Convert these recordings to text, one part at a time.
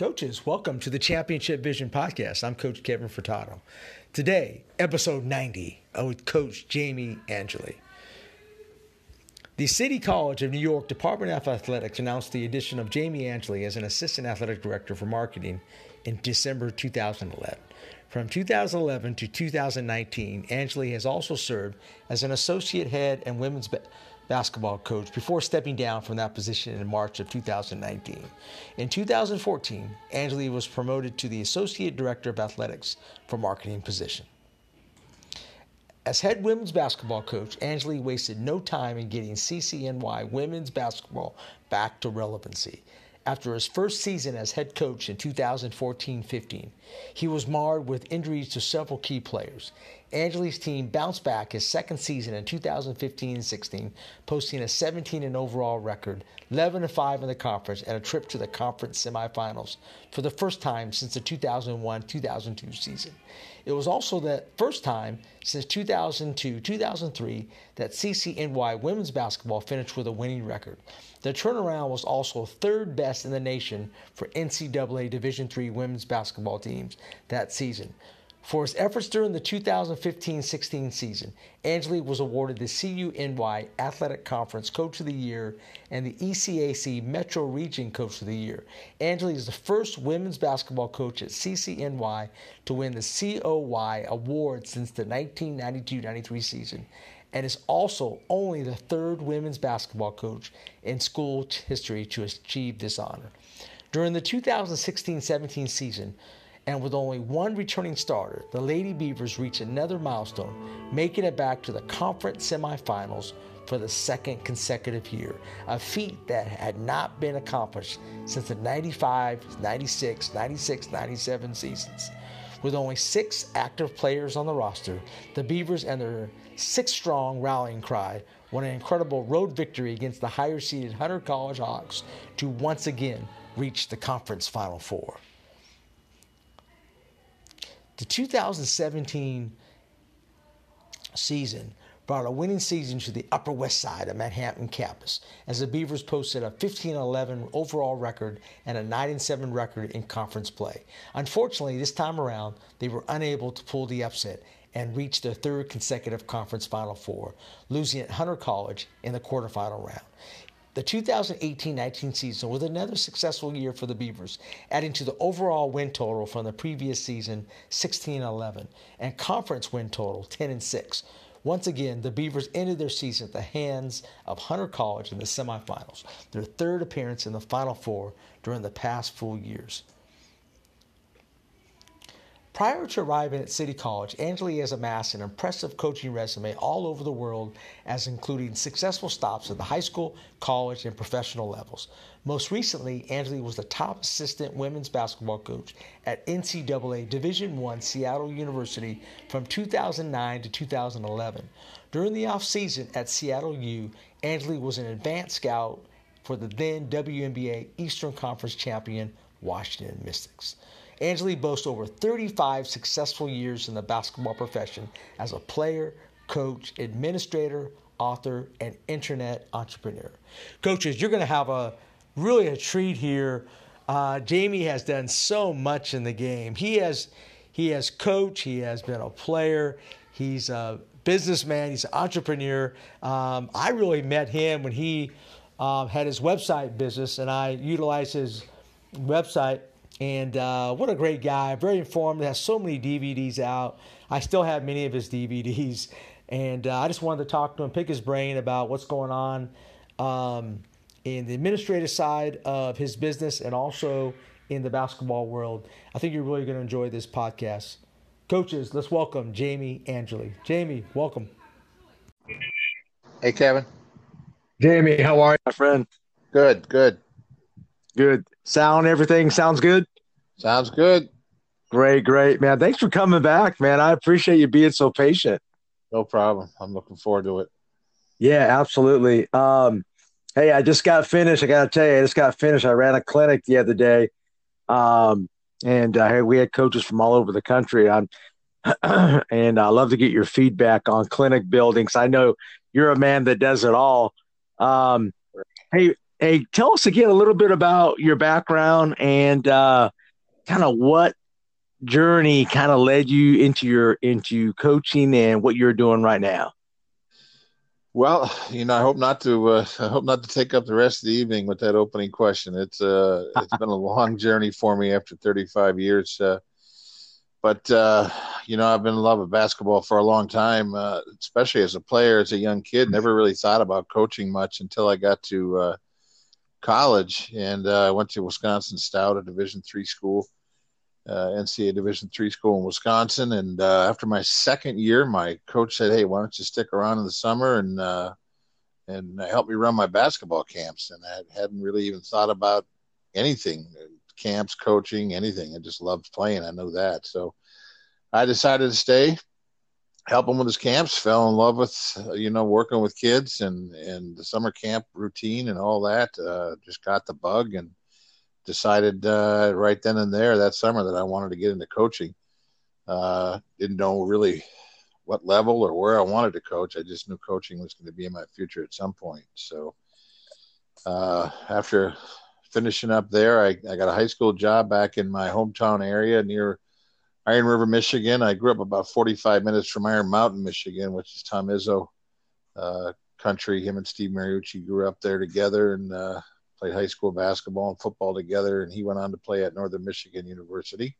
Coaches, welcome to the Championship Vision Podcast. I'm Coach Kevin Furtado. Today, episode 90 uh, with Coach Jamie Angeli. The City College of New York Department of Athletics announced the addition of Jamie Angeli as an assistant athletic director for marketing in December 2011. From 2011 to 2019, Angeli has also served as an associate head and women's basketball coach before stepping down from that position in March of 2019. In 2014, Angeli was promoted to the Associate Director of Athletics for marketing position. As head women's basketball coach, Angeli wasted no time in getting CCNY women's basketball back to relevancy. After his first season as head coach in 2014 15, he was marred with injuries to several key players. Angeli's team bounced back his second season in 2015 16, posting a 17 and overall record, 11 and 5 in the conference, and a trip to the conference semifinals for the first time since the 2001 2002 season. It was also the first time since 2002 2003 that CCNY women's basketball finished with a winning record. The turnaround was also third best in the nation for NCAA Division III women's basketball teams that season. For his efforts during the 2015 16 season, Angeli was awarded the CUNY Athletic Conference Coach of the Year and the ECAC Metro Region Coach of the Year. Angeli is the first women's basketball coach at CCNY to win the COY award since the 1992 93 season and is also only the third women's basketball coach in school history to achieve this honor. During the 2016 17 season, and with only one returning starter, the Lady Beavers reached another milestone, making it back to the conference semifinals for the second consecutive year, a feat that had not been accomplished since the 95, 96, 96, 97 seasons. With only six active players on the roster, the Beavers and their six strong rallying cry won an incredible road victory against the higher seeded Hunter College Hawks to once again reach the conference Final Four. The 2017 season brought a winning season to the Upper West Side of Manhattan campus as the Beavers posted a 15 11 overall record and a 9 7 record in conference play. Unfortunately, this time around, they were unable to pull the upset and reach their third consecutive conference Final Four, losing at Hunter College in the quarterfinal round. The 2018 19 season was another successful year for the Beavers, adding to the overall win total from the previous season 16 11 and conference win total 10 6. Once again, the Beavers ended their season at the hands of Hunter College in the semifinals, their third appearance in the Final Four during the past full years. Prior to arriving at City College, Angeli has amassed an impressive coaching resume all over the world, as including successful stops at the high school, college, and professional levels. Most recently, Angeli was the top assistant women's basketball coach at NCAA Division I Seattle University from 2009 to 2011. During the offseason at Seattle U, Angeli was an advanced scout for the then WNBA Eastern Conference champion Washington Mystics. Angeli boasts over 35 successful years in the basketball profession as a player, coach, administrator, author, and internet entrepreneur. Coaches, you're going to have a really a treat here. Uh, Jamie has done so much in the game. He has he has coached. He has been a player. He's a businessman. He's an entrepreneur. Um, I really met him when he uh, had his website business, and I utilized his website and uh, what a great guy, very informed, has so many DVDs out. I still have many of his DVDs. And uh, I just wanted to talk to him, pick his brain about what's going on um, in the administrative side of his business and also in the basketball world. I think you're really going to enjoy this podcast. Coaches, let's welcome Jamie Angeli. Jamie, welcome. Hey, Kevin. Jamie, how are you, my friend? Good, good. Good. Sound, everything sounds good? Sounds good. Great, great, man. Thanks for coming back, man. I appreciate you being so patient. No problem. I'm looking forward to it. Yeah, absolutely. Um, hey, I just got finished. I got to tell you, I just got finished. I ran a clinic the other day, um, and uh, we had coaches from all over the country. On, and I love to get your feedback on clinic buildings. I know you're a man that does it all. Um, hey, Hey, tell us again a little bit about your background and uh, kind of what journey kind of led you into your into coaching and what you're doing right now. Well, you know, I hope not to. Uh, I hope not to take up the rest of the evening with that opening question. It's uh, it's been a long journey for me after 35 years. Uh, but uh, you know, I've been in love with basketball for a long time, uh, especially as a player, as a young kid. Never really thought about coaching much until I got to uh, college, and uh, I went to Wisconsin Stout, a Division three school uh, NCAA Division three school in Wisconsin. And uh, after my second year, my coach said, "Hey, why don't you stick around in the summer and and help me run my basketball camps?" And I hadn't really even thought about anything, camps, coaching, anything. I just loved playing. I know that, so I decided to stay. Help him with his camps. Fell in love with, you know, working with kids and and the summer camp routine and all that. Uh, just got the bug and decided uh, right then and there that summer that I wanted to get into coaching. Uh, didn't know really what level or where I wanted to coach. I just knew coaching was going to be in my future at some point. So uh, after finishing up there, I, I, got a high school job back in my hometown area near Iron River, Michigan. I grew up about 45 minutes from Iron Mountain, Michigan, which is Tom Izzo uh, country. Him and Steve Mariucci grew up there together, and uh, played high school basketball and football together, and he went on to play at Northern Michigan University.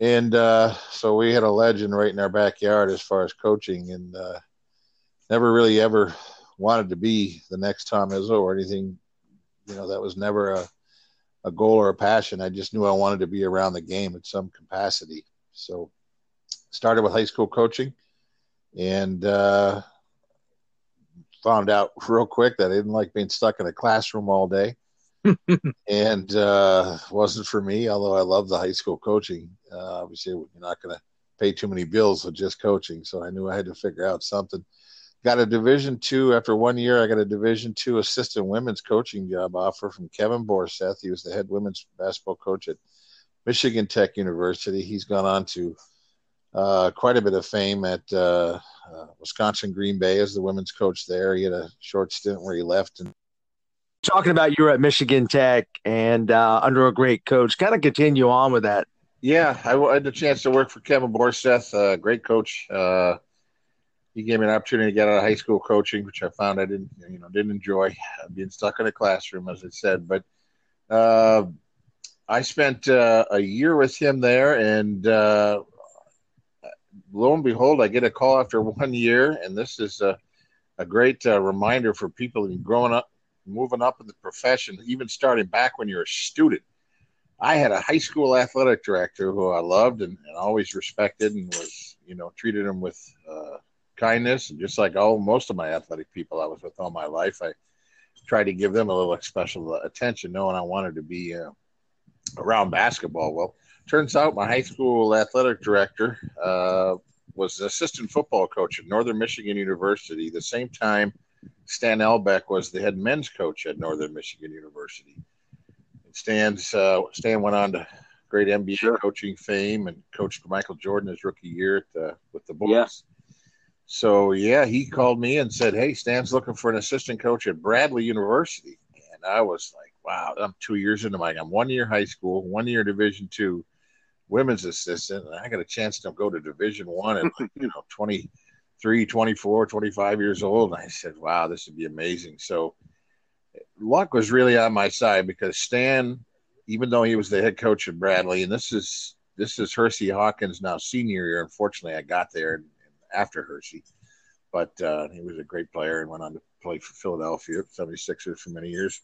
And uh, so we had a legend right in our backyard as far as coaching, and uh, never really ever wanted to be the next Tom Izzo or anything. You know, that was never a, a goal or a passion. I just knew I wanted to be around the game in some capacity. So started with high school coaching and uh, found out real quick that I didn't like being stuck in a classroom all day. and uh, wasn't for me, although I love the high school coaching. Uh, obviously, you're not going to pay too many bills with just coaching, so I knew I had to figure out something. Got a Division two after one year. I got a Division two assistant women's coaching job offer from Kevin Borseth. He was the head women's basketball coach at Michigan Tech University. He's gone on to uh, quite a bit of fame at uh, uh, Wisconsin Green Bay as the women's coach there. He had a short stint where he left. And talking about you were at Michigan Tech and uh, under a great coach, kind of continue on with that. Yeah, I had the chance to work for Kevin Borseth, uh, great coach. Uh, he gave me an opportunity to get out of high school coaching, which I found I didn't, you know, didn't enjoy being stuck in a classroom, as I said. But uh, I spent uh, a year with him there, and uh, lo and behold, I get a call after one year, and this is a, a great uh, reminder for people growing up, moving up in the profession, even starting back when you're a student. I had a high school athletic director who I loved and, and always respected, and was you know treated him with uh, kindness, and just like all most of my athletic people I was with all my life, I tried to give them a little special attention, knowing I wanted to be uh, around basketball. Well, turns out my high school athletic director uh, was the assistant football coach at Northern Michigan University. The same time, Stan Albeck was the head men's coach at Northern Michigan University. And Stan's uh, Stan went on to great NBA sure. coaching fame and coached Michael Jordan his rookie year at the, with the Bulls. Yeah. So yeah, he called me and said, "Hey, Stan's looking for an assistant coach at Bradley University," and I was like, "Wow, I'm two years into my I'm one year high school, one year Division two." women's assistant and I got a chance to go to division one at you know 23 24 25 years old and I said wow this would be amazing so luck was really on my side because Stan even though he was the head coach at Bradley and this is this is Hersey Hawkins now senior year unfortunately I got there after Hersey. but uh, he was a great player and went on to play for Philadelphia 76ers for many years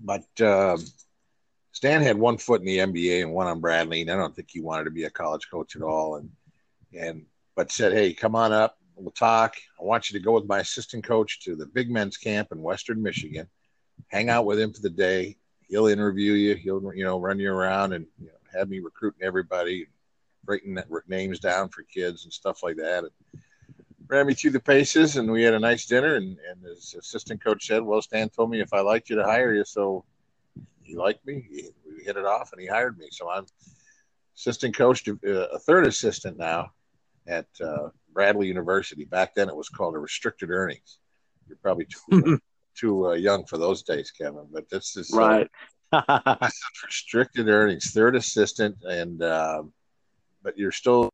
but um, Stan had one foot in the NBA and one on Bradley, and I don't think he wanted to be a college coach at all. And and but said, "Hey, come on up. We'll talk. I want you to go with my assistant coach to the big men's camp in Western Michigan. Hang out with him for the day. He'll interview you. He'll you know run you around and you know, have me recruiting everybody, breaking network names down for kids and stuff like that." And ran me through the paces, and we had a nice dinner. And, and his assistant coach said, "Well, Stan told me if I liked you to hire you, so he liked me. He, we hit it off, and he hired me. So I'm assistant coach, to, uh, a third assistant now at uh, Bradley University. Back then, it was called a restricted earnings. You're probably too, too uh, young for those days, Kevin. But this is right. Uh, restricted earnings, third assistant, and uh, but you're still.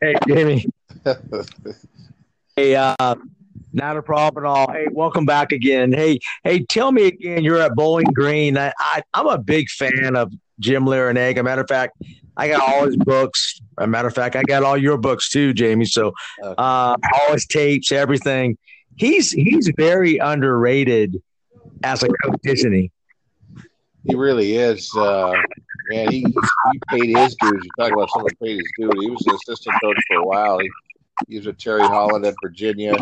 Hey, Jamie. hey, uh, not a problem at all. Hey, welcome back again. Hey, hey, tell me again. You're at Bowling Green. I, I am a big fan of Jim Larrañaga. Matter of fact, I got all his books. a matter of fact, I got all your books too, Jamie. So, uh, all his tapes, everything. He's he's very underrated as a coach, isn't he? He really is. Uh, man, he, he paid his dues. You talk about someone paid his dues. He was an assistant coach for a while. He, he was with Terry Holland at Virginia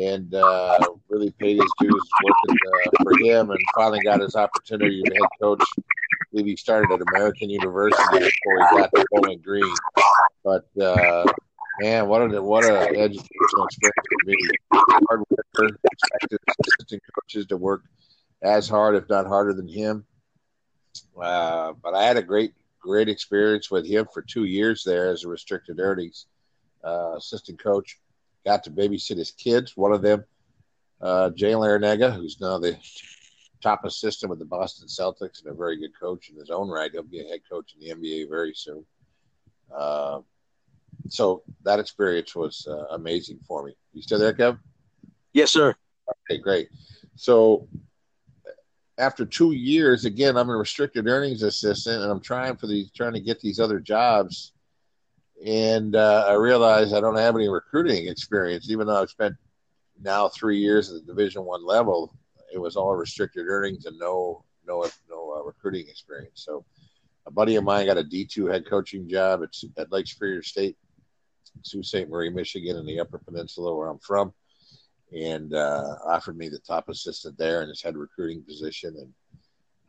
and uh, really paid his dues working uh, for him and finally got his opportunity to head coach. I believe he started at American University before he got to Bowling Green. But uh, man, what a what a educational experience for me. Hard expected assistant coaches to work as hard, if not harder, than him. Uh, but I had a great great experience with him for two years there as a restricted earnings uh, assistant coach got to babysit his kids. One of them, uh, Jay Larrañaga, who's now the top assistant with the Boston Celtics and a very good coach in his own right. He'll be a head coach in the NBA very soon. Uh, so that experience was uh, amazing for me. You still there, Kev? Yes, sir. Okay, great. So after two years, again, I'm a restricted earnings assistant, and I'm trying for these, trying to get these other jobs and uh, I realized I don't have any recruiting experience, even though I've spent now three years at the Division One level. It was all restricted earnings and no no no uh, recruiting experience. So a buddy of mine got a D two head coaching job at, at Lake Superior State, Sault Ste. Marie, Michigan, in the Upper Peninsula, where I'm from, and uh, offered me the top assistant there in his head recruiting position and.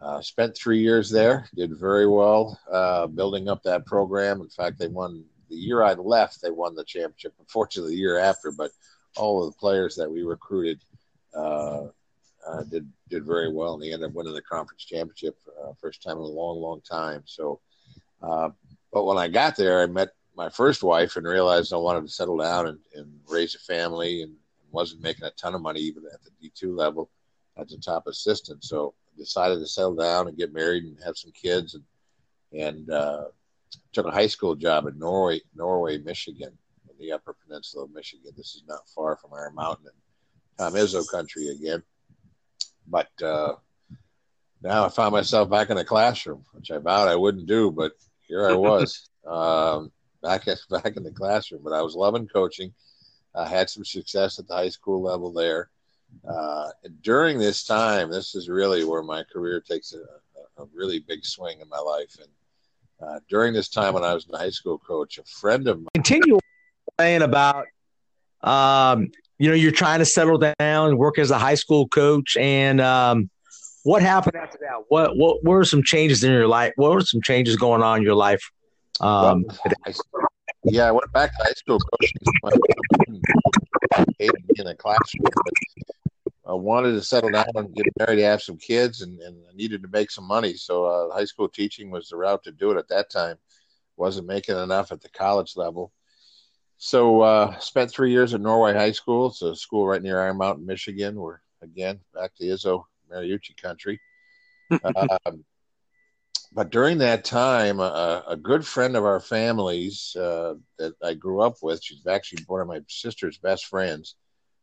Uh, spent three years there, did very well uh, building up that program. In fact, they won the year I left, they won the championship. Unfortunately, the year after, but all of the players that we recruited uh, uh, did did very well, and they ended up winning the conference championship uh, first time in a long, long time. So, uh, but when I got there, I met my first wife and realized I wanted to settle down and, and raise a family, and wasn't making a ton of money even at the D two level as a top assistant. So, I decided to settle down and get married and have some kids and and uh, took a high school job in Norway, Norway, Michigan, in the Upper Peninsula of Michigan. This is not far from Iron Mountain and Tom Izzo country again. But uh, now I found myself back in the classroom, which I vowed I wouldn't do, but here I was um, back back in the classroom. But I was loving coaching. I had some success at the high school level there. Uh, during this time, this is really where my career takes a, a, really big swing in my life, and uh, during this time when I was in high school coach, a friend of mine. Continue saying about, um, you know, you're trying to settle down and work as a high school coach. And um, what happened after that? What, what were some changes in your life? What were some changes going on in your life? Um, well, I, yeah, I went back to high school coaching. I hated being in a classroom, but I wanted to settle down and get married, have some kids, and, and I needed to make some money. So uh, high school teaching was the route to do it at that time. Wasn't making enough at the college level. So uh, spent three years at Norway High School. It's a school right near Iron Mountain, Michigan. We're again back to Izzo Mariucci country. um, but during that time, a, a, good friend of our families uh, that I grew up with, she's actually one of my sister's best friends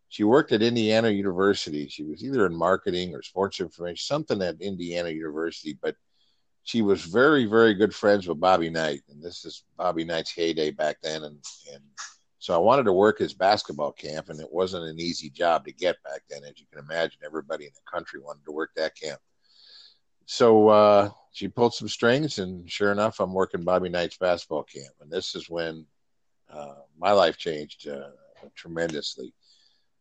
she worked at Indiana University. She was either in marketing or sports information, something at Indiana University, but she was very, very good friends with Bobby Knight. And this is Bobby Knight's heyday back then. And, and so I wanted to work his basketball camp, and it wasn't an easy job to get back then. As you can imagine, everybody in the country wanted to work that camp. So uh, she pulled some strings, and sure enough, I'm working Bobby Knight's basketball camp. And this is when uh, my life changed uh, tremendously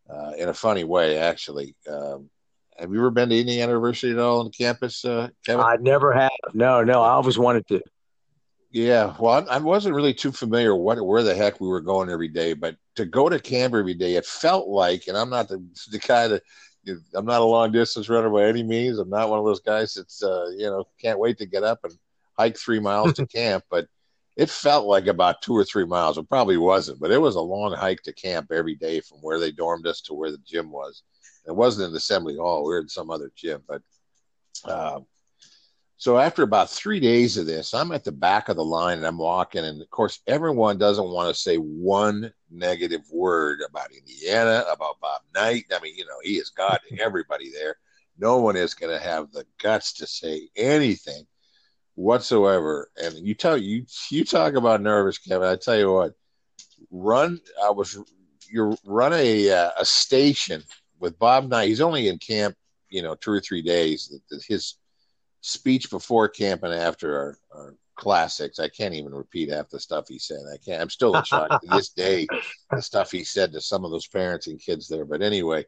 uh, in a funny way, actually. Um, have you ever been to any University at all on campus, uh, Kevin? I never have. No, no. I always wanted to. Yeah, well, I wasn't really too familiar what where the heck we were going every day, but to go to Canberra every day, it felt like, and I'm not the, the guy that I'm not a long distance runner by any means. I'm not one of those guys that's uh, you know can't wait to get up and hike three miles to camp, but it felt like about two or three miles. It probably wasn't, but it was a long hike to camp every day from where they dormed us to where the gym was. It wasn't an assembly hall; we were in some other gym. But uh, so after about three days of this, I'm at the back of the line and I'm walking, and of course, everyone doesn't want to say one negative word about Indiana, about Bob Knight. I mean, you know, he is God to everybody there. No one is going to have the guts to say anything whatsoever. And you tell you you talk about nervous, Kevin. I tell you what, run. I was you run a uh, a station with Bob Knight. He's only in camp, you know, two or three days. His speech before camp and after are, are classics. I can't even repeat half the stuff he said. I can't. I'm still in shock to this day. The stuff he said to some of those parents and kids there. But anyway,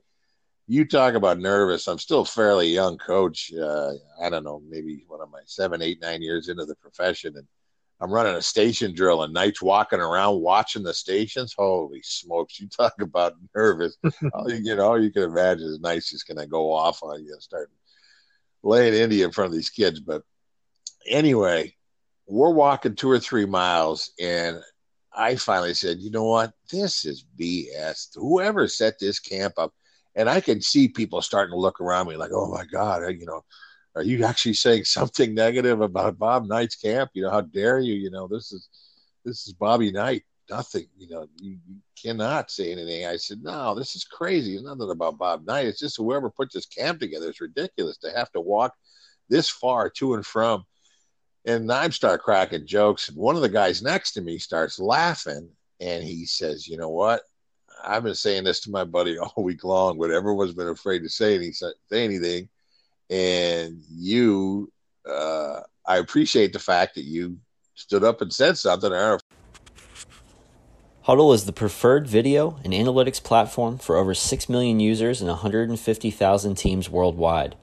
you talk about nervous. I'm still fairly young coach. Uh, I don't know, maybe what am I, seven, eight, nine years into the profession, and I'm running a station drill, and Knight's walking around watching the stations. Holy smokes! You talk about nervous. all you, you know, all you can imagine is Knight's just going to go off on you, and start laying you in front of these kids. But anyway, we're walking two or three miles, and I finally said, you know what? This is BS. Whoever set this camp up and I can see people starting to look around me like, oh my God, you know, are you actually saying something negative about Bob Knight's camp? You know, how dare you? You know, this is this is Bobby Knight. Nothing, you know, you, you cannot say anything. I said, no, this is crazy. It's nothing about Bob Knight. It's just whoever put this camp together. It's ridiculous to have to walk this far to and from. And I start cracking jokes. And one of the guys next to me starts laughing and he says, you know what? I've been saying this to my buddy all week long, but everyone's been afraid to say anything. Say anything. And you, uh, I appreciate the fact that you stood up and said something. Hudl is the preferred video and analytics platform for over 6 million users and 150,000 teams worldwide.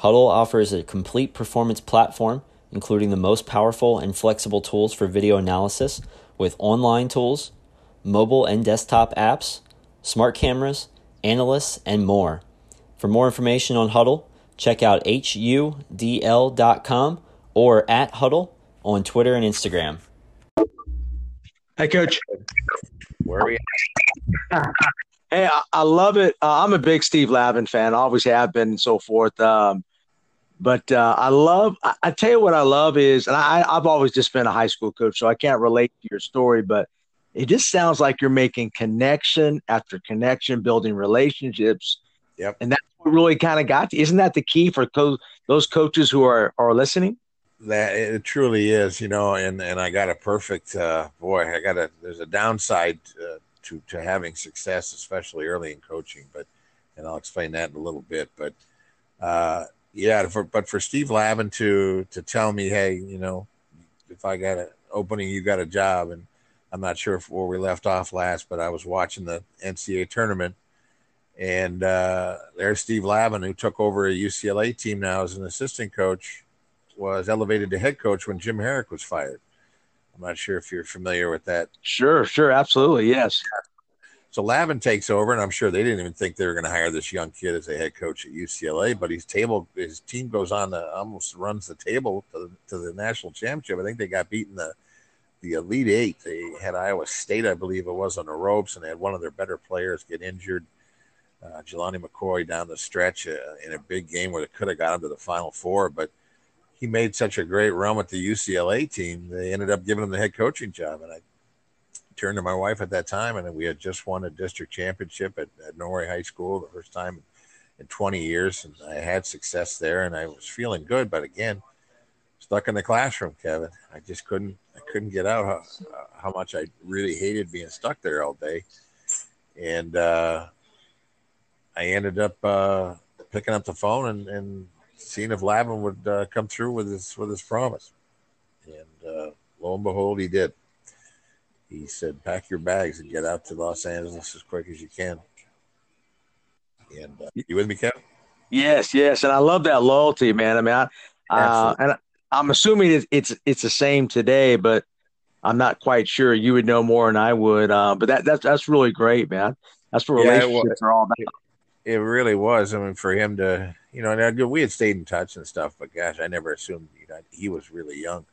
Hudl offers a complete performance platform, including the most powerful and flexible tools for video analysis with online tools mobile and desktop apps, smart cameras, analysts, and more. For more information on Hudl, check out hudl.com or at Hudl on Twitter and Instagram. Hi, Coach. Where are we? hey, I, I, love it. Uh, I'm a big Steve Lavin fan. Always have been, and so forth. Um, but uh, I love. I, I, tell you what I love is, and I, I've always just been a high school coach, so I can't relate to your story, but it just sounds like you're making connection after connection, building relationships. Yep. And that's what really kind of got you. Isn't that the key for co- those coaches who are, are listening? That it truly is, you know, and, and I got a perfect, uh, boy, I got a, there's a downside uh, to, to having success, especially early in coaching, but, and I'll explain that in a little bit, but, uh, yeah, for, but for Steve Lavin to, to tell me, Hey, you know, if I got an opening, you got a job. And, I'm not sure if, where we left off last, but I was watching the NCAA tournament, and uh, there's Steve Lavin, who took over a UCLA team now as an assistant coach, was elevated to head coach when Jim Harrick was fired. I'm not sure if you're familiar with that. Sure, sure, absolutely, yes. So Lavin takes over, and I'm sure they didn't even think they were going to hire this young kid as a head coach at UCLA. But his table, his team goes on to almost runs the table to, to the national championship. I think they got beaten the the Elite Eight. They had Iowa State, I believe it was, on the ropes, and they had one of their better players get injured. Uh, Jelani McCoy down the stretch uh, in a big game where they could have got him to the Final Four, but he made such a great run with the UCLA team. They ended up giving him the head coaching job, and I turned to my wife at that time, and we had just won a district championship at, at Norway High School, the first time in 20 years, and I had success there, and I was feeling good. But again, stuck in the classroom, Kevin. I just couldn't I couldn't get out how, how much I really hated being stuck there all day, and uh, I ended up uh, picking up the phone and, and seeing if Lavin would uh, come through with his with his promise, and uh, lo and behold, he did. He said, "Pack your bags and get out to Los Angeles as quick as you can." And uh, you with me, Kevin? Yes, yes, and I love that loyalty, man. I mean, I, uh, and I'm assuming it's, it's it's the same today, but I'm not quite sure. You would know more than I would. Uh, but that that's that's really great, man. That's what yeah, relationships are all about. It, really was. I mean, for him to, you know, we had stayed in touch and stuff, but gosh, I never assumed you know, he was really young.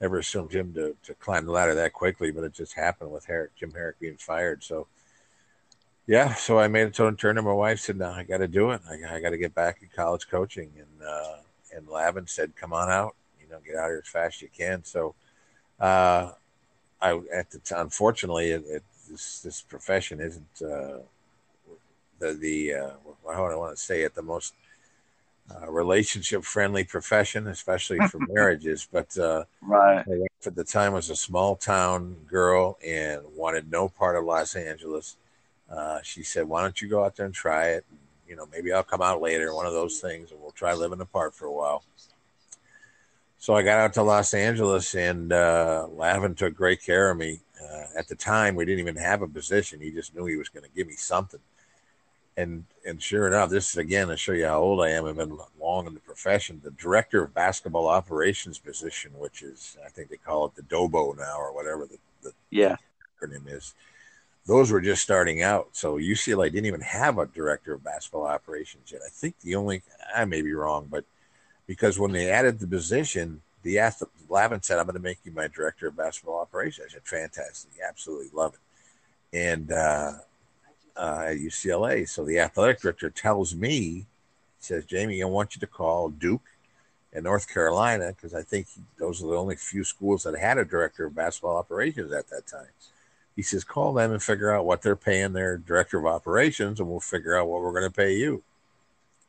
never assumed him to, to climb the ladder that quickly, but it just happened with Harrick, Jim Harrick being fired. So, yeah, so I made a turn, turn to my wife, said, no, I got to do it. I, I got to get back in college coaching. And, uh, and Lavin said, come on out, you know, get out here as fast as you can. So, uh, I, at the time, unfortunately, it, it, this, this profession isn't, uh, the, the, uh, how do I want to say it, the most, uh, relationship friendly profession, especially for marriages. But uh, right at the time was a small town girl and wanted no part of Los Angeles. Uh, she said, "Why don't you go out there and try it? And, you know, maybe I'll come out later, one of those things, and we'll try living apart for a while." So I got out to Los Angeles, and uh, Lavin took great care of me. Uh, at the time, we didn't even have a position; he just knew he was going to give me something and and sure enough, this is again to show you how old I am. I've been long in the profession. The director of basketball operations position, which is I think they call it the DOBO now or whatever the, the yeah acronym is. Those were just starting out. So UCLA didn't even have a director of basketball operations yet. I think the only I may be wrong, but because when they added the position, the athlete Lavin said, "I'm going to make you my director of basketball operations." I said, "Fantastic, absolutely love it." And uh, uh, at UCLA. So the athletic director tells me, says, Jamie, I want you to call Duke and North Carolina because I think those are the only few schools that had a director of basketball operations at that time. He says, call them and figure out what they're paying their director of operations, and we'll figure out what we're going to pay you.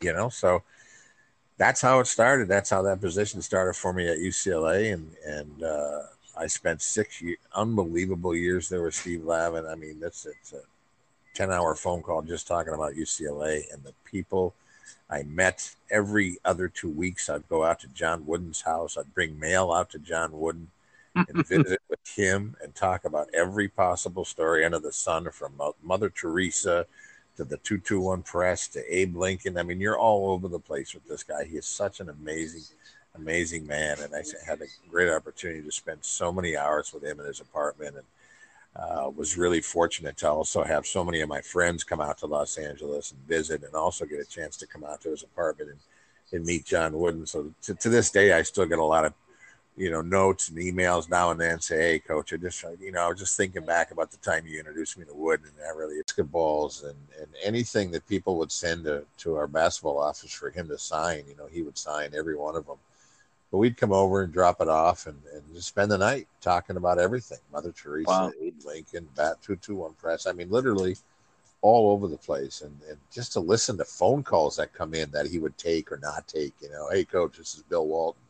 You know, so that's how it started. That's how that position started for me at UCLA, and and uh, I spent six year, unbelievable years there with Steve Lavin. I mean, that's it's a 10 hour phone call just talking about UCLA and the people I met every other two weeks. I'd go out to John Wooden's house. I'd bring mail out to John Wooden and visit with him and talk about every possible story under the sun from Mother Teresa to the 221 press to Abe Lincoln. I mean, you're all over the place with this guy. He is such an amazing, amazing man. And I had a great opportunity to spend so many hours with him in his apartment and uh, was really fortunate to also have so many of my friends come out to Los Angeles and visit, and also get a chance to come out to his apartment and, and meet John Wooden. So to, to this day, I still get a lot of you know notes and emails now and then say, "Hey, coach, I just you know I was just thinking back about the time you introduced me to Wooden and that really basketballs and and anything that people would send to to our basketball office for him to sign. You know, he would sign every one of them." But we'd come over and drop it off and, and just spend the night talking about everything. Mother Teresa, wow. Abe Lincoln, Bat 221 Press. I mean, literally all over the place. And, and just to listen to phone calls that come in that he would take or not take, you know, hey, coach, this is Bill Walton.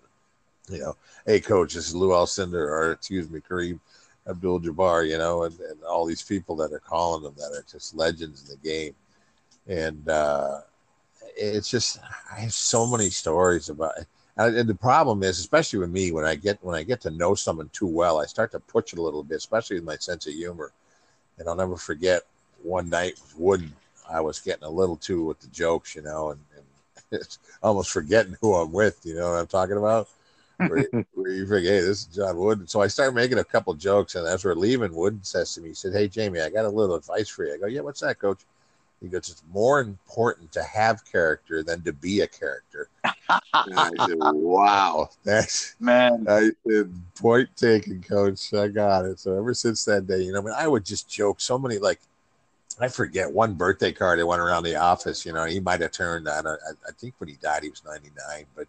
You know, hey, coach, this is Lou Alcindor, or excuse me, Kareem Abdul Jabbar, you know, and, and all these people that are calling them that are just legends in the game. And uh, it's just, I have so many stories about it and the problem is, especially with me, when I get when I get to know someone too well, I start to push it a little bit, especially with my sense of humor. And I'll never forget one night with Wooden, I was getting a little too with the jokes, you know, and, and almost forgetting who I'm with. You know what I'm talking about? where, where, you forget, hey, this is John Wooden. So I started making a couple jokes, and as we're leaving, Wooden says to me, he said, "Hey, Jamie, I got a little advice for you." I go, "Yeah, what's that, Coach?" He goes, "It's more important to have character than to be a character." I said, "Wow, oh, that's man." I said, "Point taken, Coach. I got it." So ever since that day, you know, I mean, I would just joke so many like. I forget one birthday card I went around the office. You know, he might have turned. I, I think when he died, he was ninety nine, but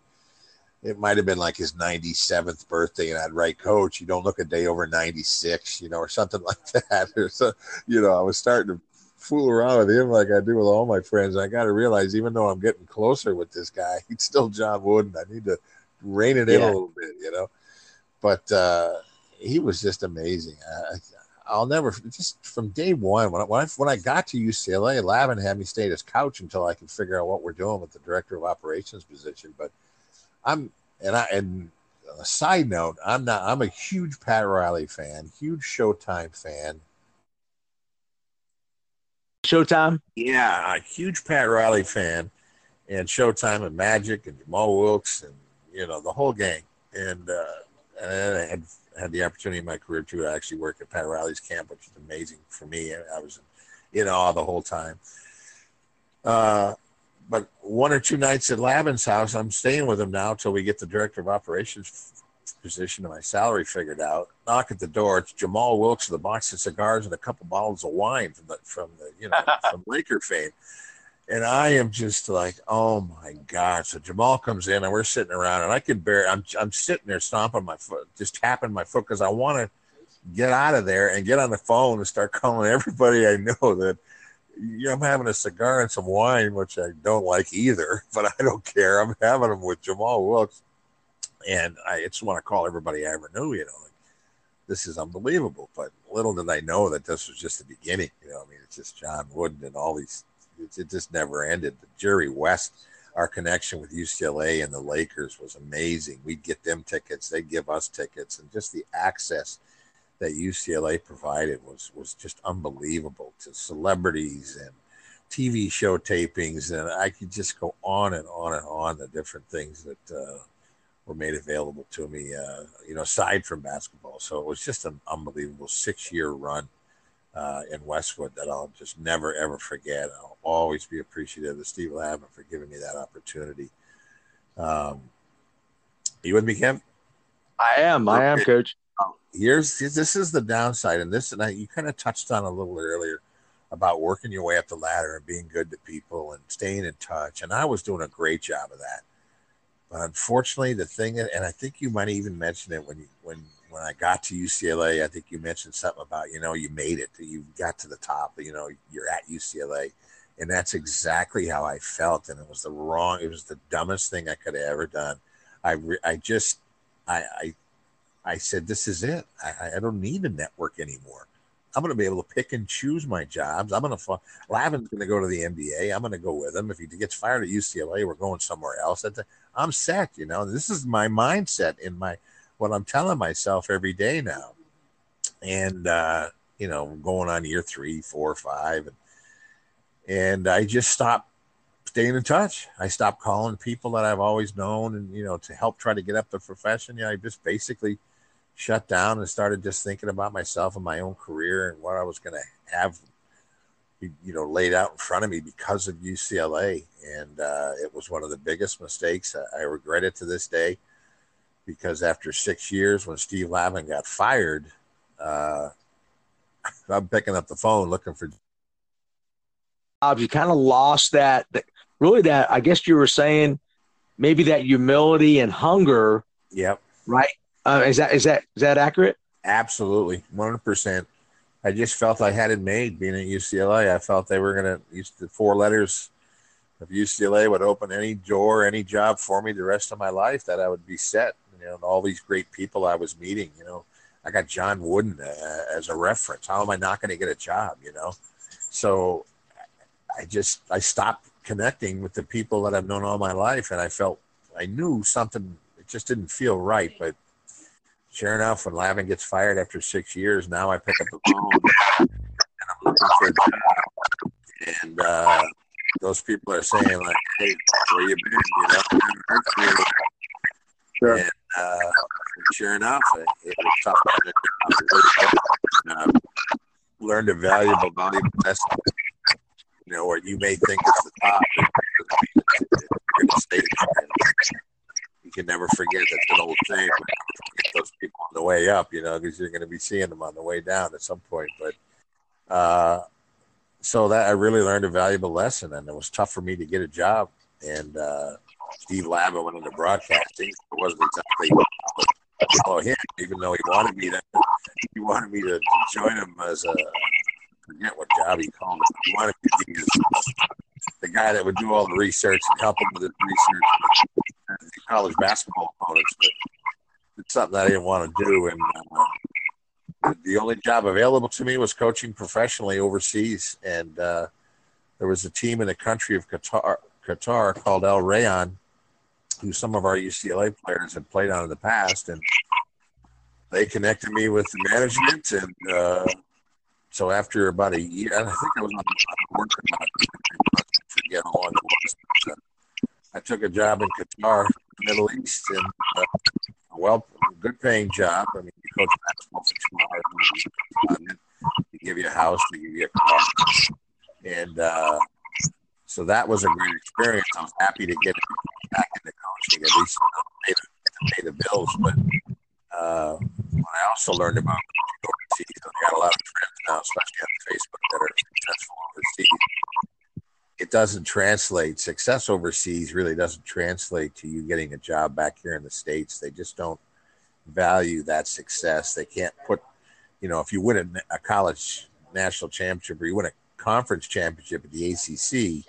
it might have been like his 97th birthday and I'd write coach you don't look a day over 96 you know or something like that or so you know I was starting to fool around with him like I do with all my friends. I got to realize, even though I'm getting closer with this guy, he's still John Wooden. I need to rein it in a little bit, you know. But uh, he was just amazing. I, will never just from day one when I, when I when I got to UCLA, Lavin had me stay at his couch until I could figure out what we're doing with the director of operations position. But I'm and I and a side note, I'm not. I'm a huge Pat Riley fan, huge Showtime fan Showtime? Yeah, a huge Pat Riley fan, and Showtime and Magic and Jamal Wilkes and you know the whole gang. And uh, and I had had the opportunity in my career too to actually work at Pat Riley's camp, which is amazing for me. I was in awe the whole time. Uh, but one or two nights at Lavin's house, I'm staying with him now till we get the director of operations position and my salary figured out. Knock at the door. It's Jamal Wilkes with a box of cigars and a couple bottles of wine from the from the you know from Laker fame. And I am just like, oh my god! So Jamal comes in and we're sitting around and I can bear. I'm I'm sitting there stomping my foot, just tapping my foot because I want to get out of there and get on the phone and start calling everybody I know that you know, I'm having a cigar and some wine, which I don't like either, but I don't care. I'm having them with Jamal Wilkes and I just want to call everybody I ever knew, you know, like, this is unbelievable. But little did I know that this was just the beginning. You know, I mean, it's just John Wooden and all these, it, it just never ended. The Jerry West, our connection with UCLA and the Lakers was amazing. We'd get them tickets, they'd give us tickets, and just the access that UCLA provided was was just unbelievable to celebrities and TV show tapings, and I could just go on and on and on the different things that uh, were made available to me, uh, you know, aside from basketball. So it was just an unbelievable six year run uh, in Westwood that I'll just never, ever forget. I'll always be appreciative of Steve Lavin for giving me that opportunity. Um, you with me, Kim? I am. I am, coach. Here's this is the downside, and this and I, you kind of touched on a little earlier about working your way up the ladder and being good to people and staying in touch. And I was doing a great job of that. But unfortunately, the thing, that, and I think you might even mention it when you, when when I got to UCLA, I think you mentioned something about you know you made it, you got to the top, you know you're at UCLA, and that's exactly how I felt, and it was the wrong, it was the dumbest thing I could have ever done. I re, I just I I I said this is it. I, I don't need a network anymore. I'm going to be able to pick and choose my jobs. I'm going to, Lavin's going to go to the NBA. I'm going to go with him. If he gets fired at UCLA, we're going somewhere else. I'm set. You know, this is my mindset in my what I'm telling myself every day now. And uh, you know, going on year three, four, five, and and I just stopped staying in touch. I stopped calling people that I've always known, and you know, to help try to get up the profession. Yeah, I just basically shut down and started just thinking about myself and my own career and what I was going to have you know laid out in front of me because of UCLA, and uh, it was one of the biggest mistakes. I, I regret it to this day because after six years, when Steve Lavin got fired, uh, I'm picking up the phone looking for. You kind of lost that, that, really. That I guess you were saying maybe that humility and hunger. Yep. Right. Uh, is that is that is that accurate? Absolutely, one hundred percent. I just felt I had it made being at UCLA. I felt they were going to use the four letters of UCLA would open any door, any job for me the rest of my life that I would be set. You know, and all these great people I was meeting, you know, I got John Wooden uh, as a reference. How am I not going to get a job, you know? So I just, I stopped connecting with the people that I've known all my life. And I felt, I knew something, it just didn't feel right, but sure enough, when Lavin gets fired after six years, now I pick up the phone and I'm looking for a job. And uh, those people are saying like, "Hey, where you been?" You know, sure. And uh, sure enough, it, it was tough. Uh, learned a valuable, valuable lesson. You know, where you may think it's the top, you're going to stay you can never forget that's an old saying. Those people on the way up, you know, because you're going to be seeing them on the way down at some point. But uh, so that I really learned a valuable lesson, and it was tough for me to get a job. And uh, Steve Lavin went into broadcasting. It wasn't exactly follow him, even though he wanted me to. He wanted me to, join him as a forget what job he called it. He wanted to be the guy that would do all the research and help him with the research the college basketball opponents, but something I didn't want to do. And uh, the only job available to me was coaching professionally overseas. And uh, there was a team in the country of Qatar, Qatar called El Rayyan, who some of our UCLA players had played on in the past. And they connected me with the management. And uh, so after about a year, I think I was on the board about forget how long it was. I took a job in Qatar, Middle East, and uh, good paying job. I mean, you coach basketball for two hours. They give you a house, they give you a car, and uh, so that was a great experience. I was happy to get back into coaching at least pay the, pay the bills. But uh, I also learned about overseas, I got a lot of friends now, especially on Facebook, that are successful overseas. It doesn't translate. Success overseas really doesn't translate to you getting a job back here in the states. They just don't value that success. They can't put, you know, if you win a, a college national championship or you win a conference championship at the ACC,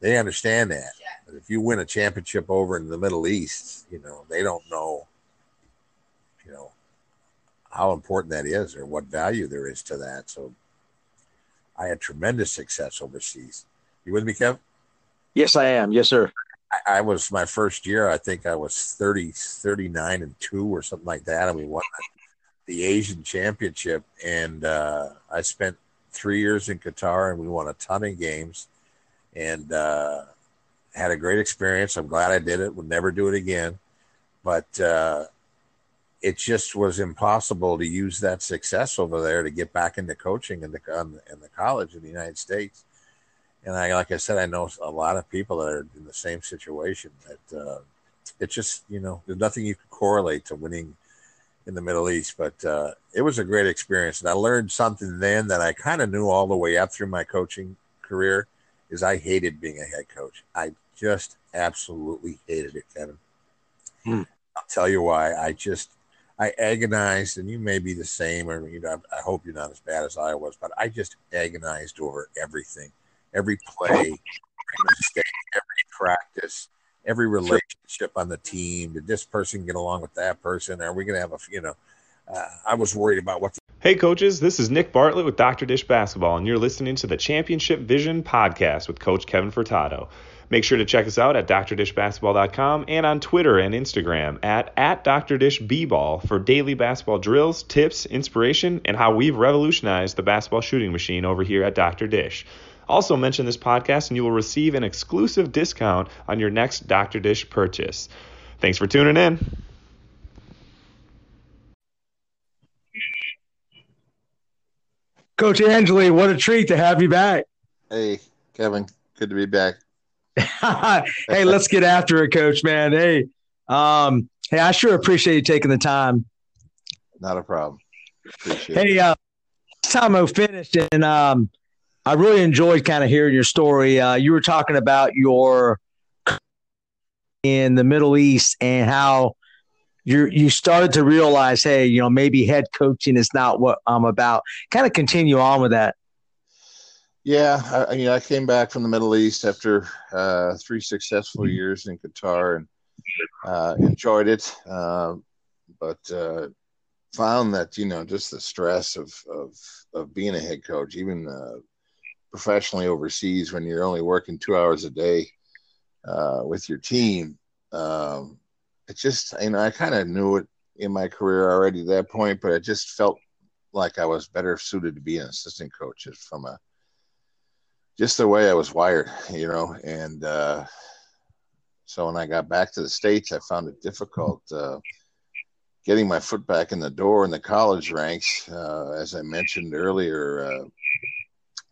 they understand that. But if you win a championship over in the Middle East, you know, they don't know, you know, how important that is or what value there is to that. So I had tremendous success overseas. You with me, Kev? Yes, I am. Yes, sir. I, was my first year, I think I was 30, 39 and two or something like that. And we won the Asian championship. And uh, I spent three years in Qatar and we won a ton of games and uh, had a great experience. I'm glad I did it. Would never do it again. But uh, it just was impossible to use that success over there to get back into coaching in the in the college in the United States. And I, like I said, I know a lot of people that are in the same situation. That uh, it's just you know there's nothing you can correlate to winning in the Middle East, but uh, it was a great experience, and I learned something then that I kind of knew all the way up through my coaching career. Is I hated being a head coach. I just absolutely hated it, Kevin. Hmm. I'll tell you why. I just I agonized, and you may be the same, or you know, I hope you're not as bad as I was, but I just agonized over everything, every play, every mistake, every practice, every relationship on the team. Did this person get along with that person? Are we going to have a, you know, uh, I was worried about what. The- hey, coaches, this is Nick Bartlett with Dr. Dish Basketball, and you're listening to the Championship Vision podcast with Coach Kevin Furtado. Make sure to check us out at drdishbasketball.com and on Twitter and Instagram at, at drdishbball for daily basketball drills, tips, inspiration, and how we've revolutionized the basketball shooting machine over here at Dr. Dish. Also, mention this podcast and you will receive an exclusive discount on your next Dr. Dish purchase. Thanks for tuning in. Coach Angeli, what a treat to have you back. Hey, Kevin, good to be back. hey, let's get after it, Coach. Man, hey, um, hey, I sure appreciate you taking the time. Not a problem. Appreciate hey, uh, time I finished, and um, I really enjoyed kind of hearing your story. Uh, you were talking about your in the Middle East and how you you started to realize, hey, you know, maybe head coaching is not what I'm about. Kind of continue on with that. Yeah, I, you know, I came back from the Middle East after uh, three successful years in Qatar and uh, enjoyed it, uh, but uh, found that you know just the stress of of of being a head coach, even uh, professionally overseas when you're only working two hours a day uh, with your team. Um, it just, you know, I kind of knew it in my career already at that point, but I just felt like I was better suited to be an assistant coach from a just the way I was wired, you know. And uh, so when I got back to the states, I found it difficult uh, getting my foot back in the door in the college ranks. Uh, as I mentioned earlier, uh,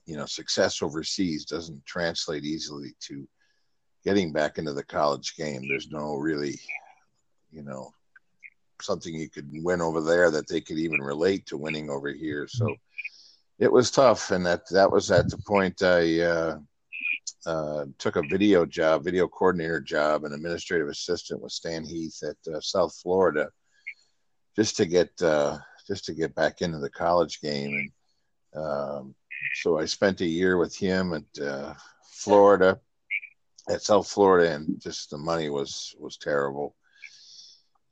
you know success overseas doesn't translate easily to getting back into the college game. There's no really you know something you could win over there that they could even relate to winning over here. So it was tough and that that was at the point i uh, uh, took a video job video coordinator job an administrative assistant with stan heath at uh, south florida just to get uh, just to get back into the college game. And um, so I spent a year with him at uh, Florida, at South Florida, and just the money was was terrible.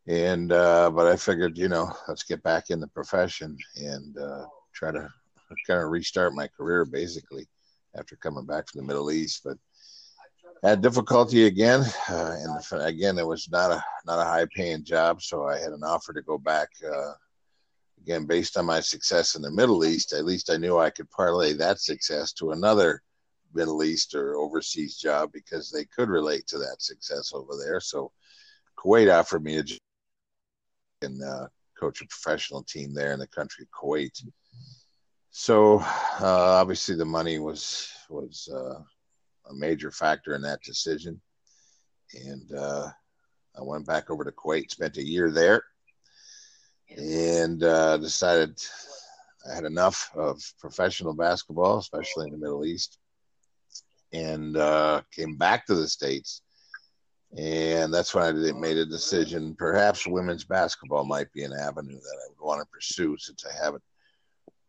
And uh, but I figured, you know, let's get back in the profession and uh, try to kind of restart my career, basically, after coming back from the Middle East. But had difficulty again, uh, and again, it was not a not a high paying job, so I had an offer to go back uh, again, based on my success in the Middle East, at least I knew I could parlay that success to another Middle East or overseas job because they could relate to that success over there. So Kuwait offered me a job and uh, coach a professional team there in the country of Kuwait. So uh, obviously the money was was uh, a major factor in that decision, and uh, I went back over to Kuwait, spent a year there, and uh, decided I had enough of professional basketball, especially in the Middle East, and uh, came back to the States. And that's when I made a decision. Perhaps women's basketball might be an avenue that I would want to pursue since I haven't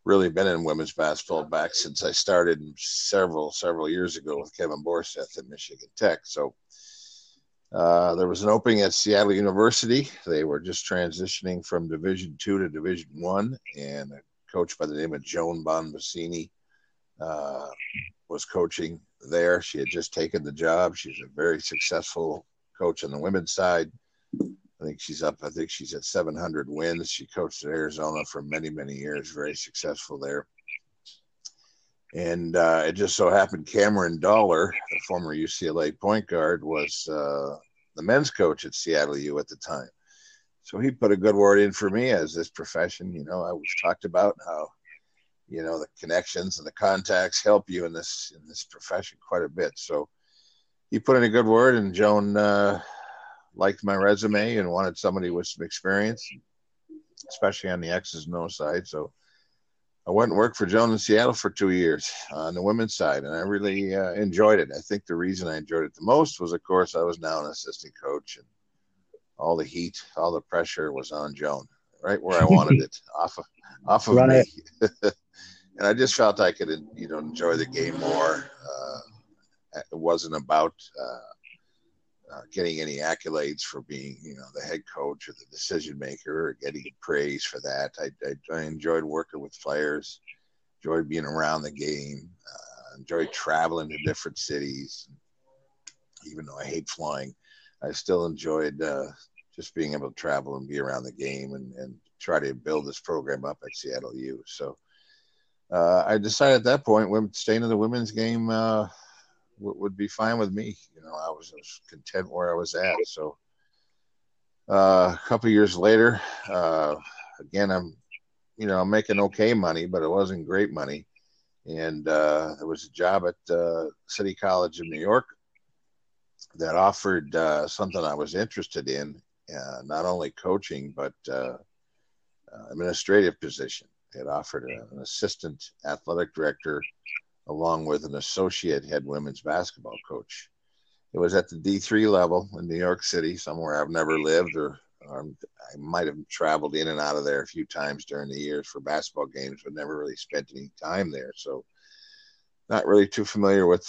really been in women's basketball back since I started several, several years ago with Kevin Borseth at Michigan Tech. So uh, there was an opening at Seattle University. They were just transitioning from Division two to Division one, and a coach by the name of Joan Bonvicini uh, was coaching there. She had just taken the job. She's a very successful coach on the women's side. I think she's up. I think she's at 700 wins. She coached at Arizona for many, many years. Very successful there. And uh, it just so happened Cameron Dollar, the former UCLA point guard, was uh, the men's coach at Seattle U at the time. So he put a good word in for me as this profession. You know, I was talked about how, you know, the connections and the contacts help you in this in this profession quite a bit. So he put in a good word, and Joan uh, liked my resume and wanted somebody with some experience, especially on the X's and O side. So I went and worked for Joan in Seattle for two years on the women's side, and I really uh, enjoyed it. I think the reason I enjoyed it the most was, of course, I was now an assistant coach, and all the heat, all the pressure was on Joan, right where I wanted it, off of off of me. and I just felt I could, you know, enjoy the game more. Uh, it wasn't about uh, uh, getting any accolades for being, you know, the head coach or the decision maker or getting praise for that. I, I, I enjoyed working with players, enjoyed being around the game, uh, enjoyed traveling to different cities. Even though I hate flying, I still enjoyed uh, just being able to travel and be around the game and, and try to build this program up at Seattle U. So uh, I decided at that point, staying in the women's game uh, would be fine with me. You know, I was, I was content where I was at. So uh, a couple years later, uh, again, I'm, you know, I'm making okay money, but it wasn't great money. And uh, there was a job at uh, City College of New York that offered uh, something I was interested in, uh, not only coaching but administrative position. It offered an assistant athletic director along with an associate head women's basketball coach. It was at the D3 level in New York City, somewhere I've never lived, or, or I might have traveled in and out of there a few times during the years for basketball games, but never really spent any time there. So, not really too familiar with,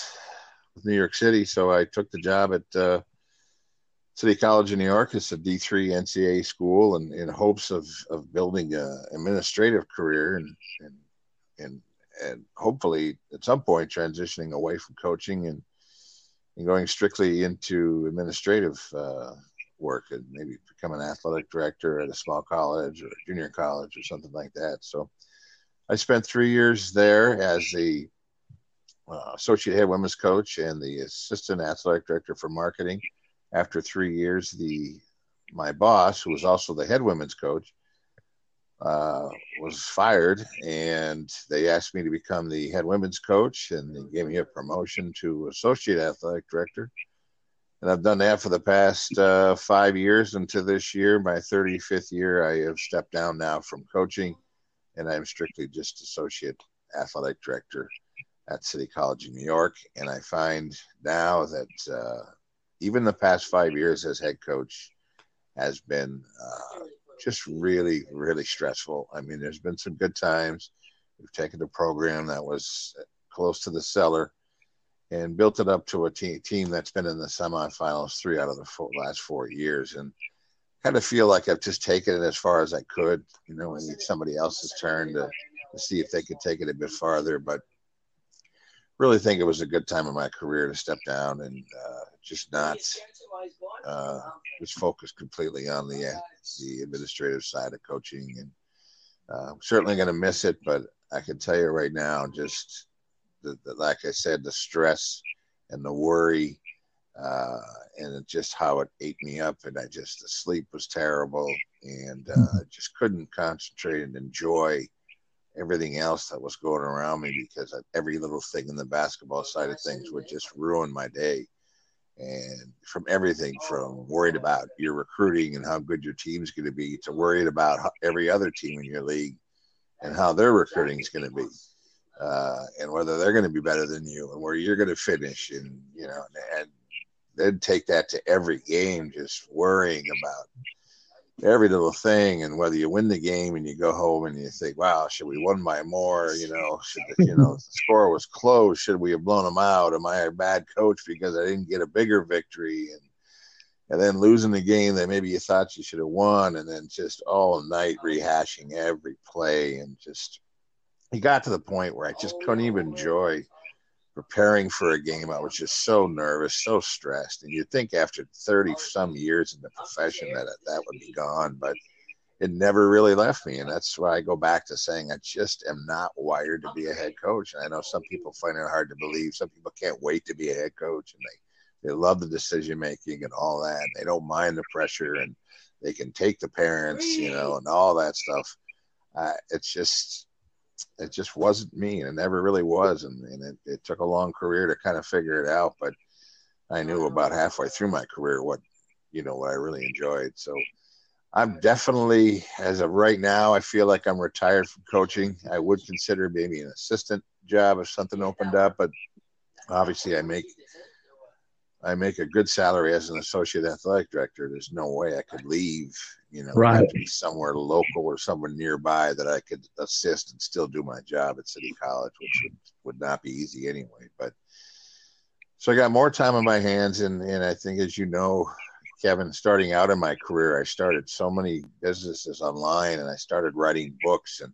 with New York City. So, I took the job at uh, City College of New York. It's a D3 NCAA school, and in hopes of, of building an administrative career and, and, and and hopefully at some point transitioning away from coaching and and going strictly into administrative uh, work and maybe become an athletic director at a small college or junior college or something like that. So I spent three years there as the uh, associate head women's coach and the assistant athletic director for marketing. After three years, the my boss, who was also the head women's coach, uh, was fired, and they asked me to become the head women's coach, and they gave me a promotion to associate athletic director. And I've done that for the past uh, five years. Until this year, my 35th year, I have stepped down now from coaching, and I'm strictly just associate athletic director at City College in New York. And I find now that uh, even the past five years as head coach has been uh, just really, really stressful. I mean, there's been some good times. We've taken a program that was close to the cellar and built it up to a team, team that's been in the semifinals three out of the four, last four years. And kind of feel like I've just taken it as far as I could. You know, and it's somebody else's turn to, to see if they could take it a bit farther. But really think it was a good time in my career to step down and uh, just not uh, just focus completely on the uh, the administrative side of coaching. And uh, certainly going to miss it, but I can tell you right now, just the, the, like I said, the stress and the worry. Uh, and just how it ate me up, and I just the sleep was terrible, and uh, just couldn't concentrate and enjoy everything else that was going around me because every little thing in the basketball side of things would just ruin my day. And from everything from worried about your recruiting and how good your team's going to be to worried about every other team in your league and how their recruiting is going to be uh, and whether they're going to be better than you and where you're going to finish and you know and they'd take that to every game just worrying about every little thing and whether you win the game and you go home and you think wow should we won by more? You know should the, you know the score was close should we have blown them out? Am i a bad coach because i didn't get a bigger victory? And and then losing the game that maybe you thought you should have won and then just all night rehashing every play and just he got to the point where i just couldn't even enjoy preparing for a game, I was just so nervous, so stressed. And you'd think after 30 some years in the profession that that would be gone, but it never really left me. And that's why I go back to saying I just am not wired to be a head coach. And I know some people find it hard to believe. Some people can't wait to be a head coach and they, they love the decision making and all that. And they don't mind the pressure and they can take the parents, you know, and all that stuff. Uh, it's just, it just wasn't me and it never really was and, and it, it took a long career to kind of figure it out but i knew uh-huh. about halfway through my career what you know what i really enjoyed so i'm definitely as of right now i feel like i'm retired from coaching. I would consider maybe an assistant job if something opened up but obviously i make I make a good salary as an associate athletic director. There's no way I could leave, you know, right. somewhere local or somewhere nearby that I could assist and still do my job at City College, which would, would not be easy anyway. But so I got more time on my hands, and and I think, as you know, Kevin, starting out in my career, I started so many businesses online, and I started writing books and.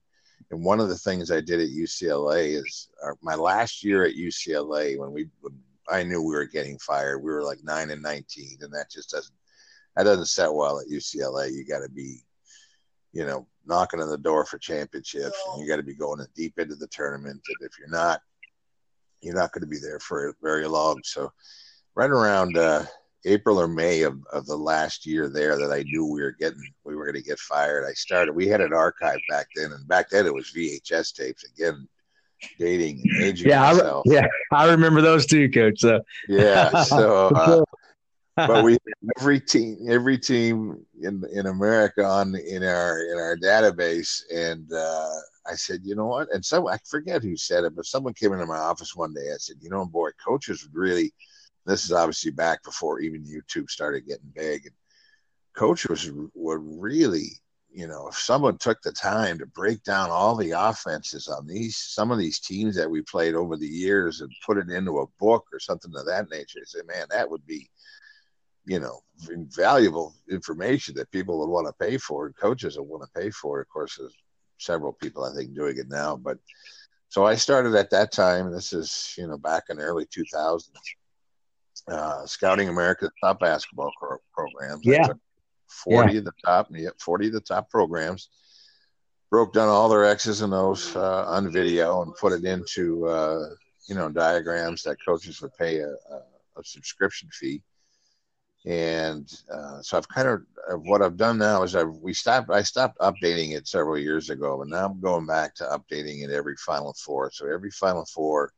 And one of the things I did at UCLA is uh, my last year at UCLA when we when I knew we were getting fired. We were like nine and nineteen, and that just doesn't that doesn't set well at UCLA. You got to be, you know, knocking on the door for championships, and you got to be going deep into the tournament. And if you're not, you're not going to be there for very long. So, right around uh, April or May of, of the last year there, that I knew we were getting we were going to get fired. I started. We had an archive back then, and back then it was VHS tapes. Again, dating and aging yeah, myself. I, yeah, I remember those too, coach. So yeah, so uh, but we every team every team in in America on in our in our database, and uh, I said, you know what? And so I forget who said it, but someone came into my office one day. I said, you know, boy, coaches would really. This is obviously back before even YouTube started getting big, and coaches would really you know, if someone took the time to break down all the offenses on these some of these teams that we played over the years and put it into a book or something of that nature, I say, man, that would be, you know, invaluable information that people would want to pay for and coaches would want to pay for. Of course, there's several people I think doing it now, but so I started at that time. This is you know back in early 2000s, uh, scouting America's top basketball pro- programs. Yeah. 40 yeah. of the top, 40 of the top programs. Broke down all their X's and O's uh, on video and put it into, uh, you know, diagrams that coaches would pay a, a, a subscription fee. And uh, so I've kind of what I've done now is I've we stopped I stopped updating it several years ago, and now I'm going back to updating it every Final Four. So every Final Four,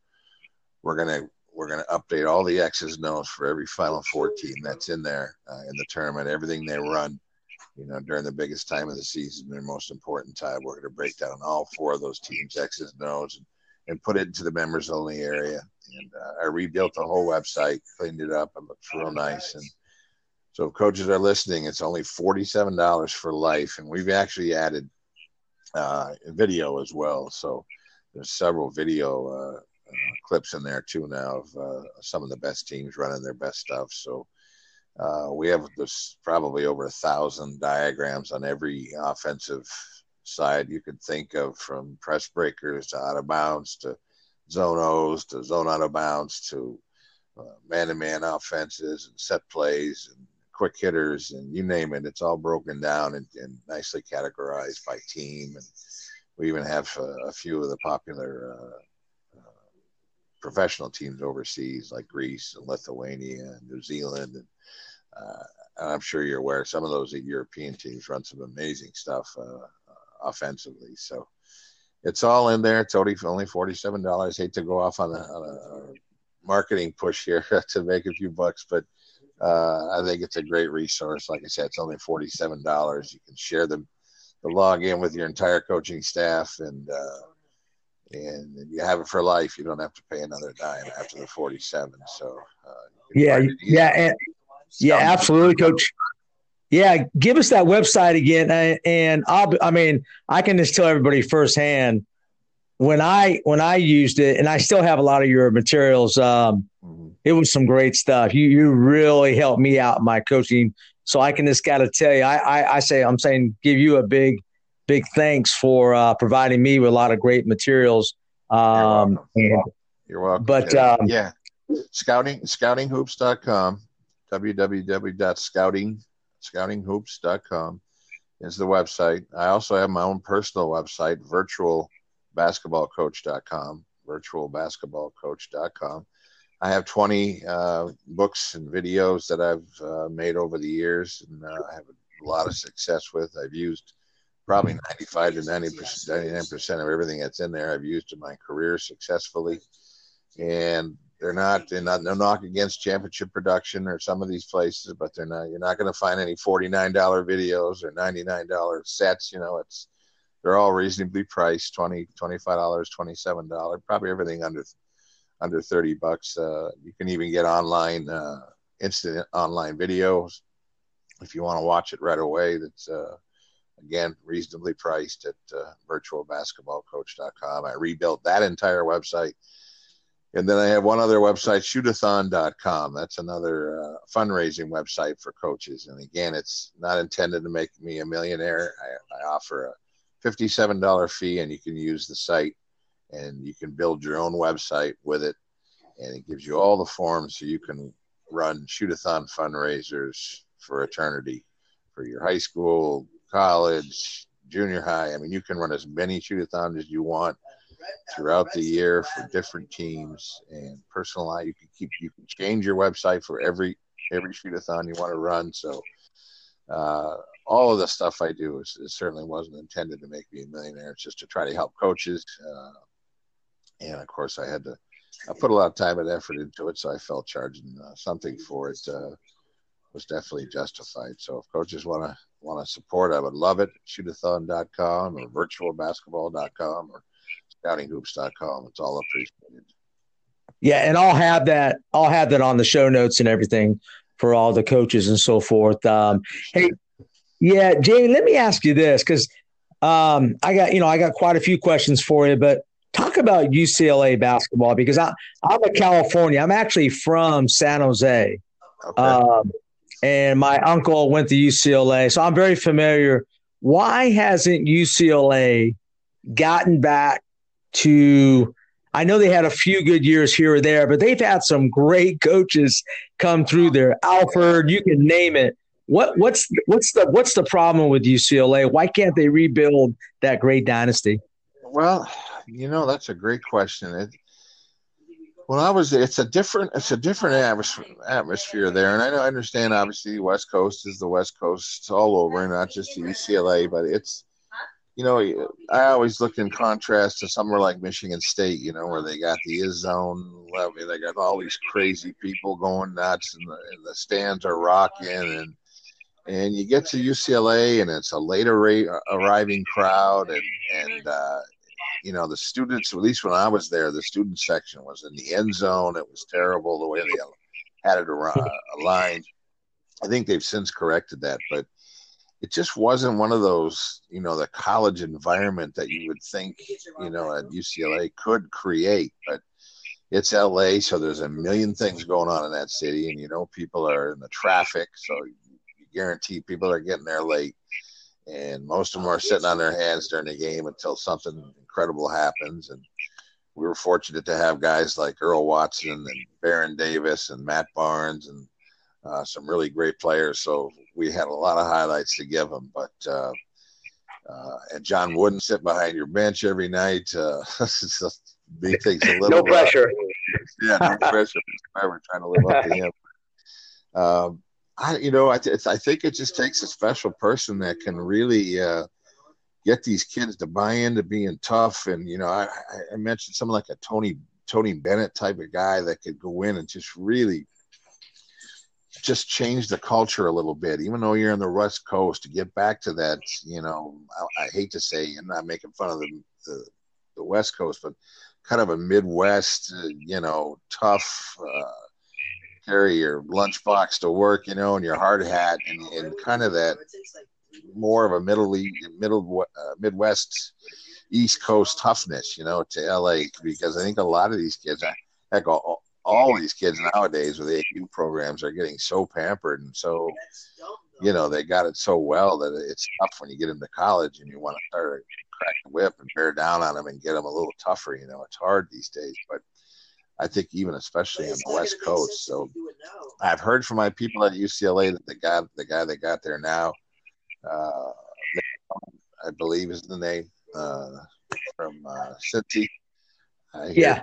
we're gonna we're going to update all the X's and O's for every Final Four team that's in there uh, in the tournament, everything they run. You know, during the biggest time of the season, their most important time, we're going to break down all four of those teams' X's and O's and, and put it into the members only area. And uh, I rebuilt the whole website, cleaned it up, it looks real nice. And so, if coaches are listening, it's only forty-seven dollars for life, and we've actually added uh, video as well. So there's several video uh, uh, clips in there too now of uh, some of the best teams running their best stuff. So uh, we have this probably over a thousand diagrams on every offensive side you could think of, from press breakers to out of bounds to zone O's to zone out of bounds to man to man offenses and set plays and quick hitters and you name it. It's all broken down and, and nicely categorized by team. And we even have a, a few of the popular uh, professional teams overseas like Greece and Lithuania and New Zealand. And, uh, I'm sure you're aware some of those European teams run some amazing stuff uh, offensively. So it's all in there. It's only only forty seven dollars. Hate to go off on a, on a, marketing push here to make a few bucks, but uh, I think it's a great resource. Like I said, it's only forty-seven dollars. You can share the the login with your entire coaching staff, and uh, and you have it for life. You don't have to pay another dime after the forty-seven. So uh, yeah, yeah, and, yeah, absolutely, Coach. Yeah, give us that website again, and I'll. I mean, I can just tell everybody firsthand when I when I used it, and I still have a lot of your materials. Um, mm-hmm. It was some great stuff. You you really helped me out in my coaching. So I can just got to tell you, I, I, I say I'm saying give you a big big thanks for uh, providing me with a lot of great materials. Um, You're welcome. You're welcome. But um, yeah, scouting scoutinghoops.com www.scouting scoutinghoops.com is the website. I also have my own personal website, virtualbasketballcoach.com, virtualbasketballcoach.com. I have 20 uh, books and videos that I've uh, made over the years, and uh, I have a lot of success with. I've used probably 95 to 90 99 percent of everything that's in there. I've used in my career successfully, and they're not they're not no knock against championship production or some of these places, but they're not you're not going to find any forty nine dollar videos or ninety nine dollar sets. You know, it's they're all reasonably priced 20 25 dollars 27 dollars probably everything under under 30 bucks uh, you can even get online uh, instant online videos if you want to watch it right away that's uh, again reasonably priced at uh, virtualbasketballcoach.com i rebuilt that entire website and then I have one other website, shootathon.com. That's another uh, fundraising website for coaches. And again, it's not intended to make me a millionaire. I, I offer a $57 fee, and you can use the site and you can build your own website with it. And it gives you all the forms so you can run shootathon fundraisers for eternity for your high school, college, junior high. I mean, you can run as many shootathons as you want throughout the year for different teams and personalize. You can keep you can change your website for every every shootathon you want to run. So uh, all of the stuff I do is, is, certainly wasn't intended to make me a millionaire. It's just to try to help coaches. Uh, and of course, I had to. I put a lot of time and effort into it, so I felt charging uh, something for it uh, was definitely justified. So if coaches want to want to support, I would love it. Shootathon.com or virtualbasketball.com or scoutinghoops.com. It's all appreciated. Yeah, and I'll have that. I'll have that on the show notes and everything for all the coaches and so forth. Um, hey, yeah, Jamie, let me ask you this because um, I got you know I got quite a few questions for you, but talk about UCLA basketball because I I'm a California. I'm actually from San Jose, okay. um, and my uncle went to UCLA, so I'm very familiar. Why hasn't UCLA gotten back to I know they had a few good years here or there, but they've had some great coaches come through there. Alford, you can name it. What what's what's the what's the problem with UCLA? Why can't they rebuild that great dynasty? Well, you know that's a great question. It, when I was, it's a different, it's a different atmosphere there, and I, I understand. Obviously, the West Coast is the West Coast all over, not just the UCLA, but it's you know, I always look in contrast to somewhere like Michigan State, you know, where they got the Izzone levy, they got all these crazy people going nuts, and the, and the stands are rocking, and and you get to UCLA, and it's a later arriving crowd, and and uh, you know the students. At least when I was there, the student section was in the end zone. It was terrible the way they had it uh, aligned. I think they've since corrected that, but it just wasn't one of those, you know, the college environment that you would think, you know, at UCLA could create. But it's LA, so there's a million things going on in that city, and you know, people are in the traffic, so you guarantee people are getting there late, and most of them are sitting on their hands during the game until something incredible happens. And we were fortunate to have guys like Earl Watson and Baron Davis and Matt Barnes and uh, some really great players. So we had a lot of highlights to give them. But uh, uh, and John Wooden sit behind your bench every night. Uh, he takes a little no pressure. yeah, no pressure. Trying to live up to him. Um, I, you know, I, I think it just takes a special person that can really uh, get these kids to buy into being tough. And you know, I, I mentioned someone like a Tony Tony Bennett type of guy that could go in and just really just change the culture a little bit, even though you're in the West Coast, to get back to that, you know, I, I hate to say, I'm not making fun of the, the, the West Coast, but kind of a Midwest, uh, you know, tough, uh, carry your lunchbox to work, you know, and your hard hat, and, and kind of that more of a middle middle uh, Midwest East Coast toughness, you know, to LA because I think a lot of these kids, heck, all, all these kids nowadays with AU programs are getting so pampered and so, you know, they got it so well that it's tough when you get into college and you want to start crack the whip and bear down on them and get them a little tougher. You know, it's hard these days, but I think even especially on the West Coast. So I've heard from my people at UCLA that the guy, the guy that got there now, uh, I believe is the name uh, from uh, Cincy. I hear, yeah,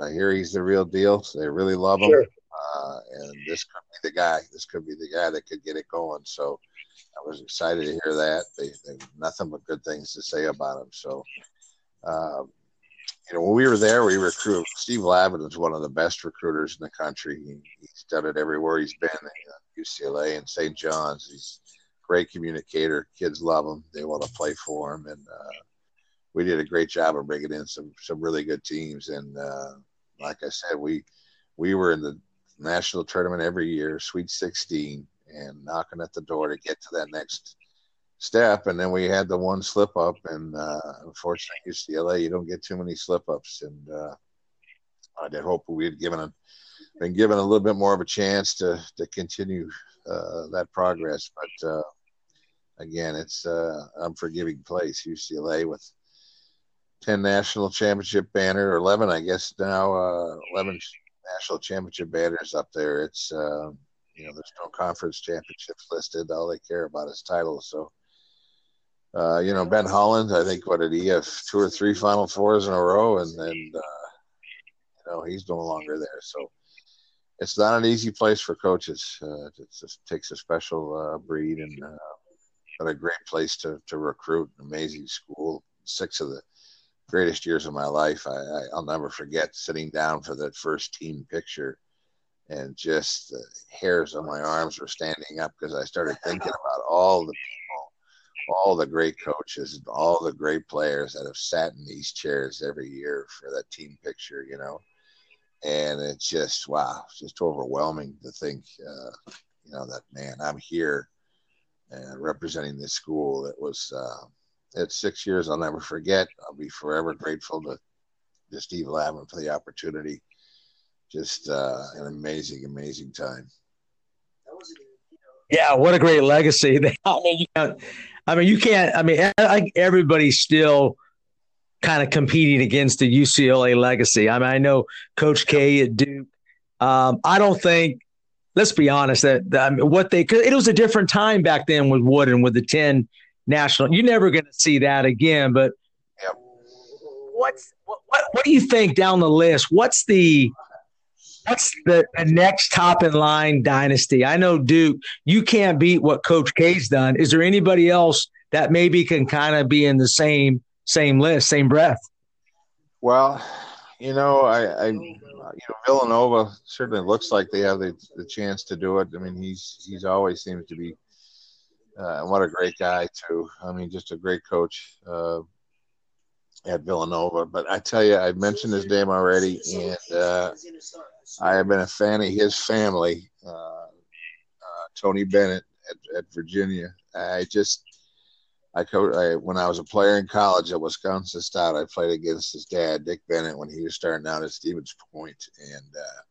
I hear he's the real deal. So they really love him, sure. uh, and this could be the guy. This could be the guy that could get it going. So I was excited to hear that. They, they nothing but good things to say about him. So. Uh, you know, when we were there, we recruited. Steve Lavin is one of the best recruiters in the country. He, he's done it everywhere he's been, UCLA and St. John's. He's a great communicator. Kids love him. They want to play for him, and uh, we did a great job of bringing in some some really good teams. And uh, like I said, we we were in the national tournament every year, Sweet 16, and knocking at the door to get to that next step. And then we had the one slip up, and uh, unfortunately, UCLA, you don't get too many slip ups. And uh, I did hope we had given a, been given a little bit more of a chance to to continue uh, that progress. But uh, again, it's uh, unforgiving place UCLA with 10 national championship banner, or 11, I guess now, uh, 11 national championship banners up there. It's, uh, you know, there's no conference championships listed. All they care about is titles. So, uh, you know, Ben Howland, I think, what did he have? Two or three Final Fours in a row, and then, uh, you know, he's no longer there. So, it's not an easy place for coaches. Uh, it just takes a special uh, breed and uh, but a great place to to recruit. Amazing school. Six of the greatest years of my life. I, I, will never forget sitting down for that first team picture and just the hairs on my arms were standing up because I started thinking about all the all the great coaches, all the great players that have sat in these chairs every year for that team picture, you know. And it's just wow, it's just overwhelming to think, uh, you know, that man, I'm here and representing this school. It was uh, it's six years I'll never forget. I'll be forever grateful to, to Steve Lavin for the opportunity. Just uh, an amazing, amazing time. Yeah, what a great legacy! I mean, you can't, I mean, you can't. I mean, everybody's still kind of competing against the UCLA legacy. I mean, I know Coach K at Duke. Um, I don't think. Let's be honest. That, that I mean, what they it was a different time back then with Wooden with the ten national. You're never going to see that again. But what's what, what, what do you think down the list? What's the what's the, the next top in line dynasty? I know Duke. You can't beat what Coach K's done. Is there anybody else that maybe can kind of be in the same same list, same breath? Well, you know, I, I you know Villanova certainly looks like they have the, the chance to do it. I mean, he's he's always seems to be uh, what a great guy too. I mean, just a great coach uh, at Villanova. But I tell you, I mentioned his name already, and uh, I have been a fan of his family, uh, uh, Tony Bennett at, at, Virginia. I just, I, when I was a player in college at Wisconsin Stout, I played against his dad, Dick Bennett, when he was starting out at Stevens Point, and uh,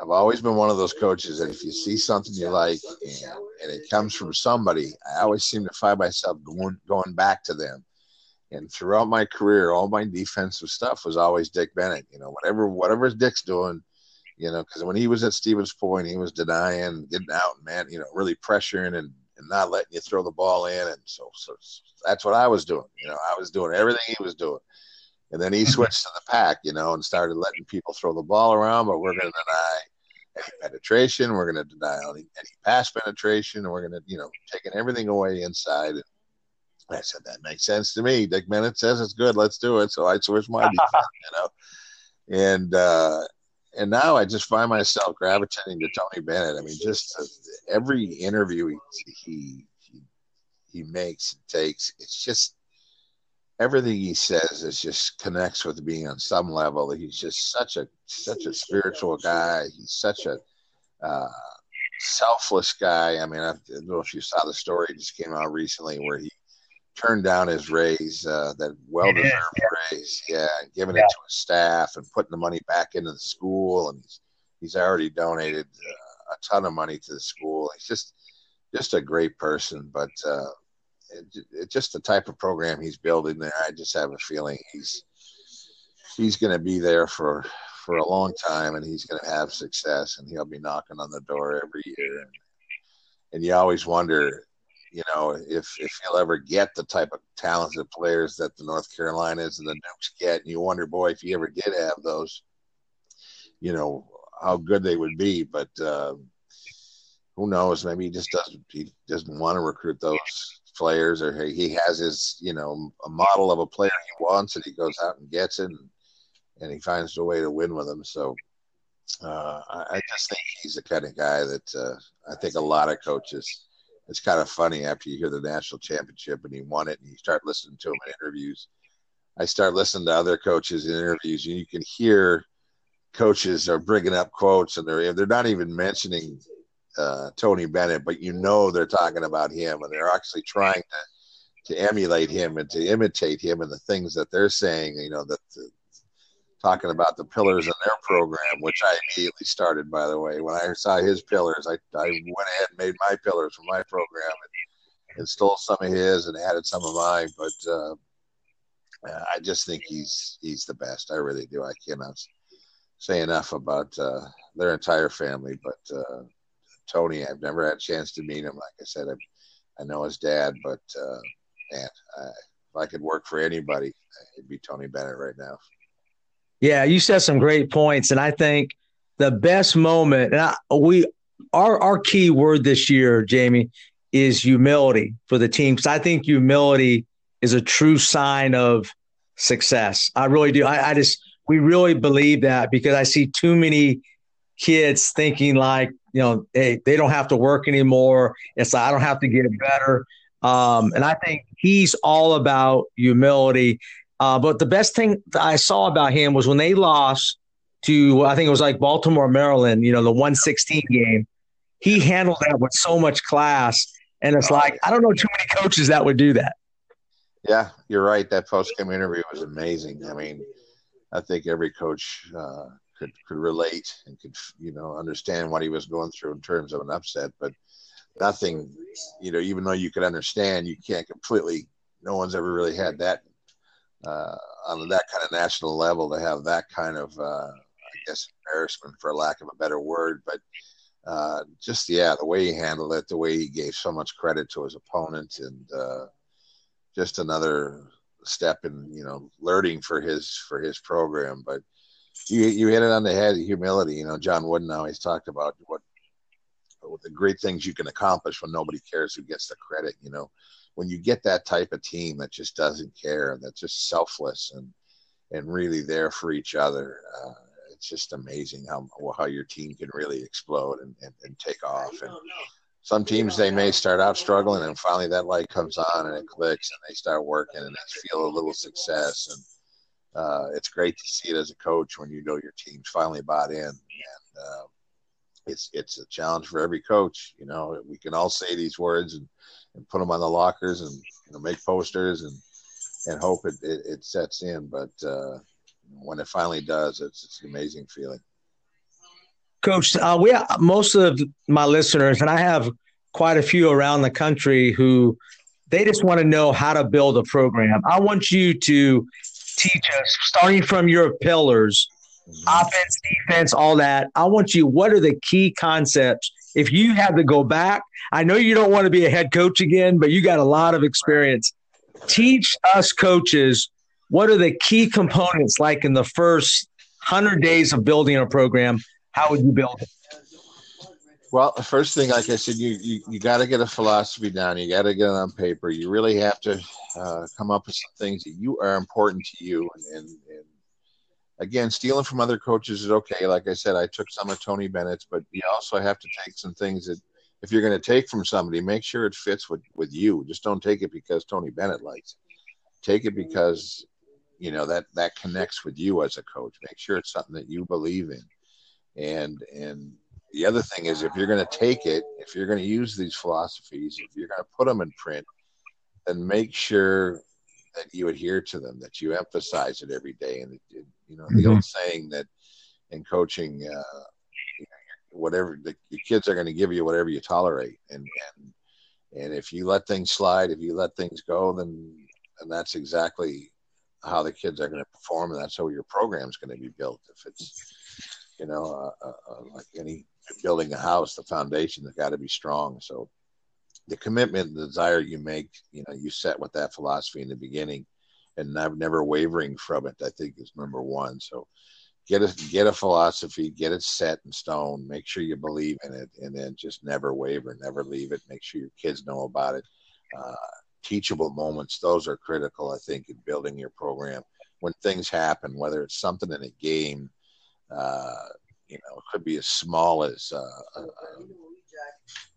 I've always been one of those coaches that if you see something you like and, and it comes from somebody, I always seem to find myself going going back to them. And throughout my career, all my defensive stuff was always Dick Bennett. You know, whatever whatever Dick's doing, you know, because when he was at Stevens Point, he was denying, getting out, man, you know, really pressuring and, and not letting you throw the ball in. And so, so that's what I was doing. You know, I was doing everything he was doing. And then he switched to the pack, you know, and started letting people throw the ball around, but we're going to deny any penetration. We're going to deny any, any pass penetration. We're going to, you know, taking everything away inside. And I said, that makes sense to me. Dick Bennett says it's good. Let's do it. So I switched my defense, you know. and uh, and now I just find myself gravitating to Tony Bennett. I mean, just uh, every interview he, he he makes and takes, it's just everything he says is just connects with me on some level. He's just such a such a spiritual guy. He's such a uh, selfless guy. I mean, I don't know if you saw the story just came out recently where he turned down his raise, uh, that well deserved raise, yeah, and giving yeah. it to his staff and putting the money back into the school, and he's he's already donated uh, a ton of money to the school. He's just just a great person, but uh, it, it, just the type of program he's building there. I just have a feeling he's he's going to be there for for a long time, and he's going to have success, and he'll be knocking on the door every year. And, and you always wonder, you know, if if you'll ever get the type of talented players that the North Carolinas and the Dukes get, and you wonder, boy, if he ever did have those, you know, how good they would be. But uh, who knows? Maybe he just doesn't he doesn't want to recruit those players, or he has his you know a model of a player he wants, and he goes out and gets it, and, and he finds a way to win with them. So uh, I, I, just think he's the kind of guy that uh, I think a lot of coaches. It's kind of funny after you hear the national championship and he won it, and you start listening to him in interviews. I start listening to other coaches in interviews, and you can hear coaches are bringing up quotes, and they're they're not even mentioning uh, Tony Bennett, but you know they're talking about him, and they're actually trying to to emulate him and to imitate him and the things that they're saying. You know that the, talking about the pillars in their program, which I immediately started. By the way, when I saw his pillars, I I went ahead and made my pillars for my program and, and stole some of his and added some of mine. But uh, I just think he's he's the best. I really do. I cannot say enough about uh, their entire family, but. Uh, Tony. I've never had a chance to meet him. Like I said, I, I know his dad, but uh, man, I, if I could work for anybody, it'd be Tony Bennett right now. Yeah, you said some great points, and I think the best moment, and I, we our our key word this year, Jamie, is humility for the team. Because I think humility is a true sign of success. I really do. I, I just we really believe that because I see too many kids thinking like you know, hey, they don't have to work anymore. It's like, I don't have to get better. Um, and I think he's all about humility. Uh, but the best thing I saw about him was when they lost to, I think it was like Baltimore, Maryland, you know, the 116 game, he handled that with so much class. And it's like, I don't know too many coaches that would do that. Yeah, you're right. That post game interview was amazing. I mean, I think every coach uh, could could relate and could you know understand what he was going through in terms of an upset, but nothing, you know, even though you could understand, you can't completely. No one's ever really had that uh, on that kind of national level to have that kind of, uh, I guess, embarrassment for lack of a better word, but. Uh, just yeah, the way he handled it, the way he gave so much credit to his opponent, and uh, just another step in you know learning for his for his program. But you you hit it on the head. Humility. You know, John Wooden always talked about what, what the great things you can accomplish when nobody cares who gets the credit. You know, when you get that type of team that just doesn't care and that's just selfless and and really there for each other. Uh, it's just amazing how how your team can really explode and, and, and take off. And some teams they may start out struggling, and finally that light comes on and it clicks, and they start working and they feel a little success. And uh, it's great to see it as a coach when you know your team's finally bought in, and uh, it's it's a challenge for every coach. You know, we can all say these words and, and put them on the lockers and you know make posters and and hope it it, it sets in, but uh, when it finally does, it's it's an amazing feeling. Coach, uh, we most of my listeners, and I have quite a few around the country who they just want to know how to build a program. I want you to teach us, starting from your pillars. Offense, defense, all that. I want you, what are the key concepts? If you have to go back, I know you don't want to be a head coach again, but you got a lot of experience. Teach us coaches what are the key components like in the first 100 days of building a program? How would you build it? Well, the first thing, like I said, you you, you got to get a philosophy down. You got to get it on paper. You really have to uh, come up with some things that you are important to you, and, and, and again, stealing from other coaches is okay. Like I said, I took some of Tony Bennett's, but you also have to take some things that if you're going to take from somebody, make sure it fits with with you. Just don't take it because Tony Bennett likes it. Take it because you know that that connects with you as a coach. Make sure it's something that you believe in. And and the other thing is if you're going to take it, if you're going to use these philosophies, if you're going to put them in print, then make sure that you adhere to them, that you emphasize it every day. And it, you know, the mm-hmm. old saying that in coaching, uh, whatever the, your kids are going to give you whatever you tolerate and and and if you let things slide if you let things go then and that's exactly how the kids are going to perform and that's how your program is going to be built if it's you know uh, uh, uh, like any building a house the foundation has got to be strong so the commitment and the desire you make you know you set with that philosophy in the beginning and never, never wavering from it i think is number one so get a get a philosophy, get it set in stone, make sure you believe in it, and then just never waver, never leave it. Make sure your kids know about it. Uh, teachable moments; those are critical, I think, in building your program. When things happen, whether it's something in a game, uh, you know, it could be as small as uh,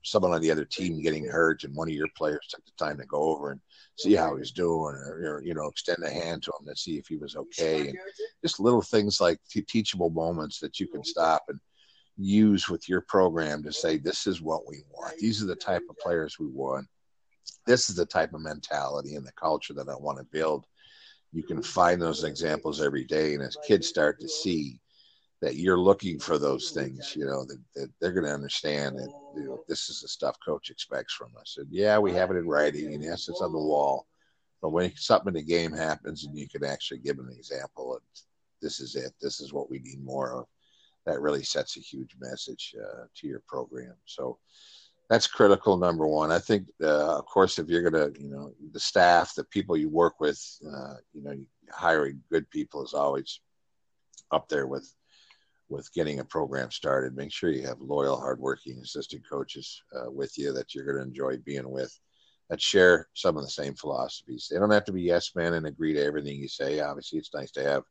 someone on the other team getting hurt, and one of your players took the time to go over and see how he's doing, or, you know, extend a hand to him to see if he was okay, and just little things like teachable moments that you can stop and use with your program to say, this is what we want. These are the type of players we want. This is the type of mentality and the culture that I want to build. You can find those examples every day, and as kids start to see that you're looking for those things, you know, that, that they're going to understand that you know, this is the stuff coach expects from us. And yeah, we have it in writing, and yes, it's on the wall. But when something in the game happens, and you can actually give an example of this is it, this is what we need more of, that really sets a huge message uh, to your program. So that's critical. Number one, I think, uh, of course, if you're going to, you know, the staff, the people you work with, uh, you know, hiring good people is always up there with with getting a program started. Make sure you have loyal, hardworking assistant coaches uh, with you that you're going to enjoy being with that share some of the same philosophies. They don't have to be yes men and agree to everything you say. Obviously, it's nice to have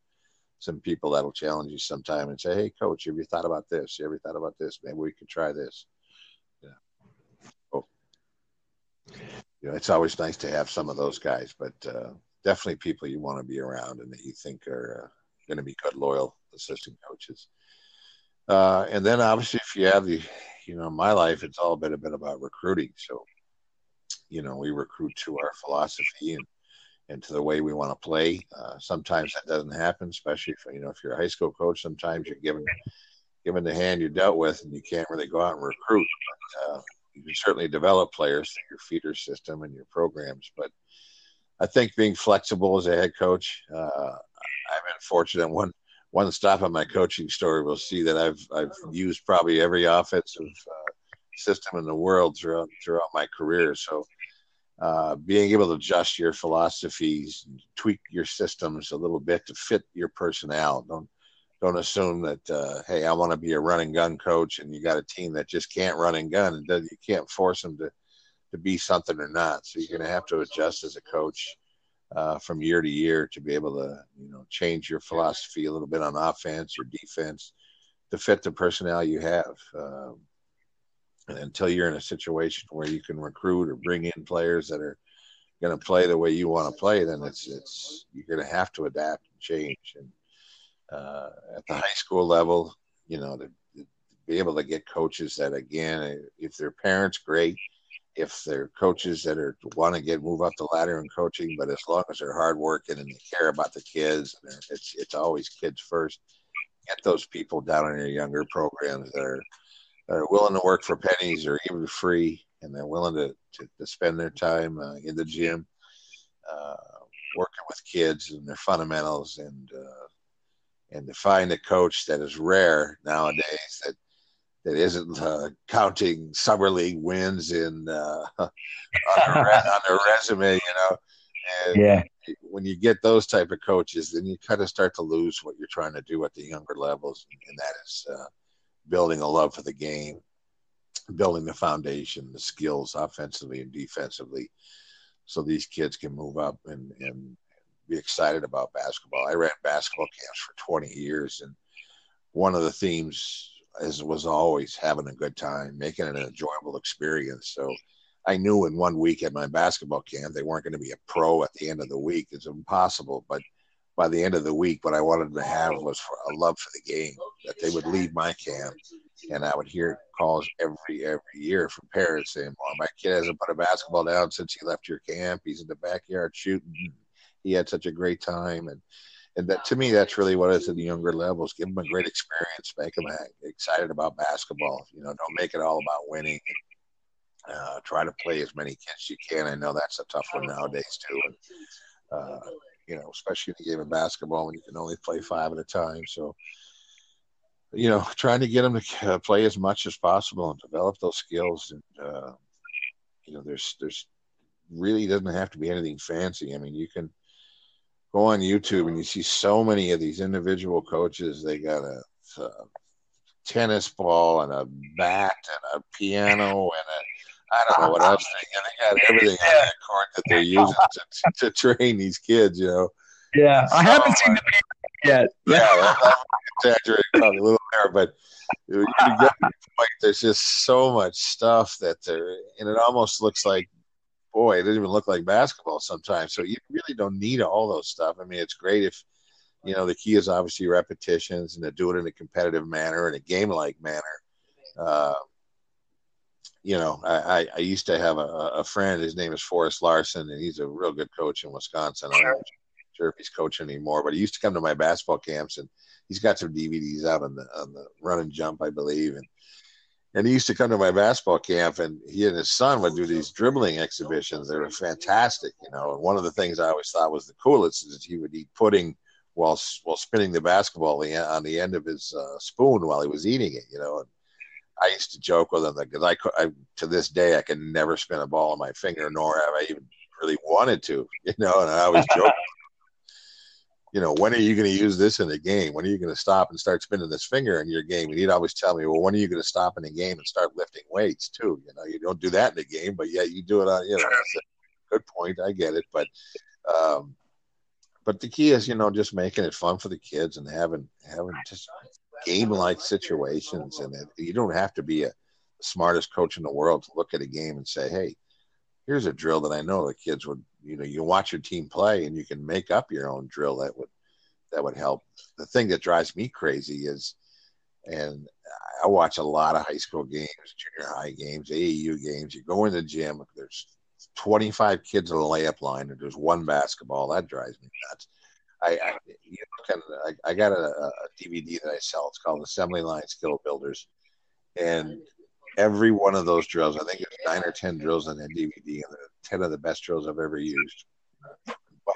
some people that'll challenge you sometime and say, "Hey, coach, have you thought about this? Have you thought about this? Maybe we could try this." Yeah. Oh. You know, it's always nice to have some of those guys, but uh, definitely people you want to be around and that you think are uh, going to be good, loyal assistant coaches. Uh, and then obviously, if you have the, you know, my life, it's all been a bit about recruiting. So, you know, we recruit to our philosophy and, and to the way we want to play. Uh, sometimes that doesn't happen, especially if, you know, if you're a high school coach, sometimes you're given, given the hand you're dealt with and you can't really go out and recruit. But, uh, you can certainly develop players through your feeder system and your programs. But I think being flexible as a head coach, uh, I've been fortunate. One one stop on my coaching story will see that I've I've used probably every offensive uh, system in the world throughout throughout my career. So uh, being able to adjust your philosophies, tweak your systems a little bit to fit your personnel. Don't don't assume that uh, hey, I want to be a running gun coach, and you got a team that just can't run and gun, and you can't force them to to be something or not. So you're going to have to adjust as a coach uh, from year to year to be able to you know change your philosophy a little bit on offense or defense to fit the personnel you have. Um, and until you're in a situation where you can recruit or bring in players that are going to play the way you want to play, then it's it's you're going to have to adapt and change. And uh, at the high school level, you know, to, to be able to get coaches that again, if their parents, great if they're coaches that are want to get move up the ladder in coaching, but as long as they're hardworking and they care about the kids, it's it's always kids first. Get those people down in your younger programs that are that are willing to work for pennies or even free, and they're willing to to, to spend their time uh, in the gym, uh, working with kids and their fundamentals, and uh, and to find a coach that is rare nowadays that that isn't uh, counting summer league wins in uh, on, their, on, their, resume, you know. And yeah. When you get those type of coaches, then you kind of start to lose what you're trying to do at the younger levels, and that is uh, building a love for the game, building the foundation, the skills offensively and defensively, so these kids can move up and and be excited about basketball. I ran basketball camps for 20 years, and one of the themes is, was always having a good time, making it an enjoyable experience. So I knew in one week at my basketball camp they weren't going to be a pro at the end of the week. It's impossible, but by the end of the week, what I wanted to have was a love for the game. That they would leave my camp, and I would hear calls every every year from parents saying, "Well, my kid hasn't put a basketball down since he left your camp. He's in the backyard shooting. He had such a great time." And and that to me, that's really what it is at the younger levels. Give them a great experience, make them excited about basketball. You know, don't make it all about winning. Uh, try to play as many kids as you can. I know that's a tough one nowadays too. And, uh, you know, especially in the game of basketball when you can only play five at a time. So, you know, trying to get them to uh, play as much as possible and develop those skills. And, uh, you know, there's, there's really doesn't have to be anything fancy. I mean, you can go on YouTube and you see so many of these individual coaches. They got a, a tennis ball and a bat and a piano and a I don't know what else they, they got everything on that court that they're using to, to, train these kids. You know. Yeah, so, I haven't seen uh, the piano yet. Yeah, I'm exaggerating probably a little there, but you get the point. There's just so much stuff that there, and it almost looks like, boy, it doesn't even look like basketball sometimes. So you really don't need all those stuff. I mean, it's great if you know the key is obviously repetitions and to do it in a competitive manner in a game-like manner. Uh, you know, I, I used to have a, a friend. His name is Forrest Larson, and he's a real good coach in Wisconsin. I'm not sure if he's coaching anymore, but he used to come to my basketball camps, and he's got some DVDs out on the on the run and jump, I believe, and and he used to come to my basketball camp, and he and his son would do these dribbling exhibitions. They were fantastic, you know. And one of the things I always thought was the coolest is he would eat pudding while while spinning the basketball on the end of his uh, spoon while he was eating it, you know. And I used to joke with him because I, I, to this day, I can never spin a ball on my finger, nor have I even really wanted to, you know. And I always joke, you know, when are you going to use this in the game? When are you going to stop and start spinning this finger in your game? And he'd always tell me, well, when are you going to stop in the game and start lifting weights too? You know, you don't do that in the game, but yeah, you do it on, you know. good point, I get it, but. um but the key is, you know, just making it fun for the kids and having having just game like situations. And it, you don't have to be a, smartest coach in the world to look at a game and say, hey, here's a drill that I know the kids would, you know, you watch your team play and you can make up your own drill that would that would help. The thing that drives me crazy is, and I watch a lot of high school games, junior high games, AAU games. You go in the gym, there's 25 kids on the layup line, and there's one basketball. That drives me nuts. I, I you know, kind I, I got a, a, DVD that I sell. It's called Assembly Line Skill Builders, and every one of those drills, I think it's nine or ten drills on that DVD, and ten of the best drills I've ever used. But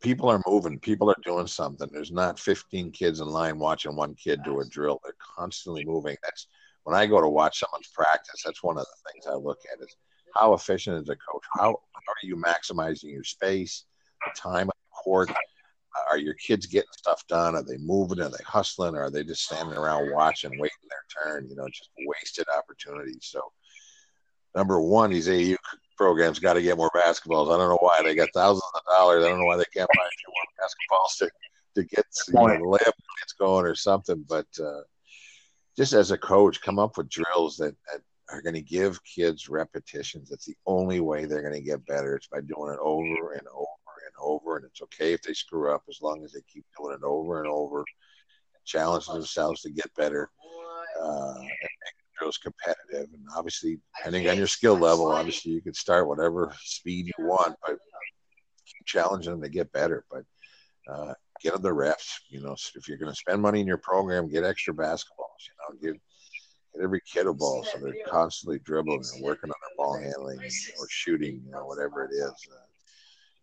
people are moving, people are doing something. There's not 15 kids in line watching one kid do a drill. They're constantly moving. That's when I go to watch someone's practice. That's one of the things I look at is how efficient is a coach? How, how are you maximizing your space, the time on the court? Are your kids getting stuff done? Are they moving? Are they hustling? Or are they just standing around watching, waiting their turn? You know, just wasted opportunities. So, number one, these AU programs got to get more basketballs. I don't know why they got thousands of dollars. I don't know why they can't buy a few more basketballs to to get you know, the it's going or something. But uh, just as a coach, come up with drills that, that are going to give kids repetitions. That's the only way they're going to get better. It's by doing it over and over over, and it's okay if they screw up as long as they keep doing it over and over, and challenge themselves to get better, uh, and make drills competitive. And obviously, depending on your skill level, obviously you can start whatever speed you want, but keep challenging them to get better. But uh, get them the reps. You know, if you're going to spend money in your program, get extra basketballs. You know, give every kid a ball so they're constantly dribbling and working on their ball handling or shooting, you know, whatever it is. Uh,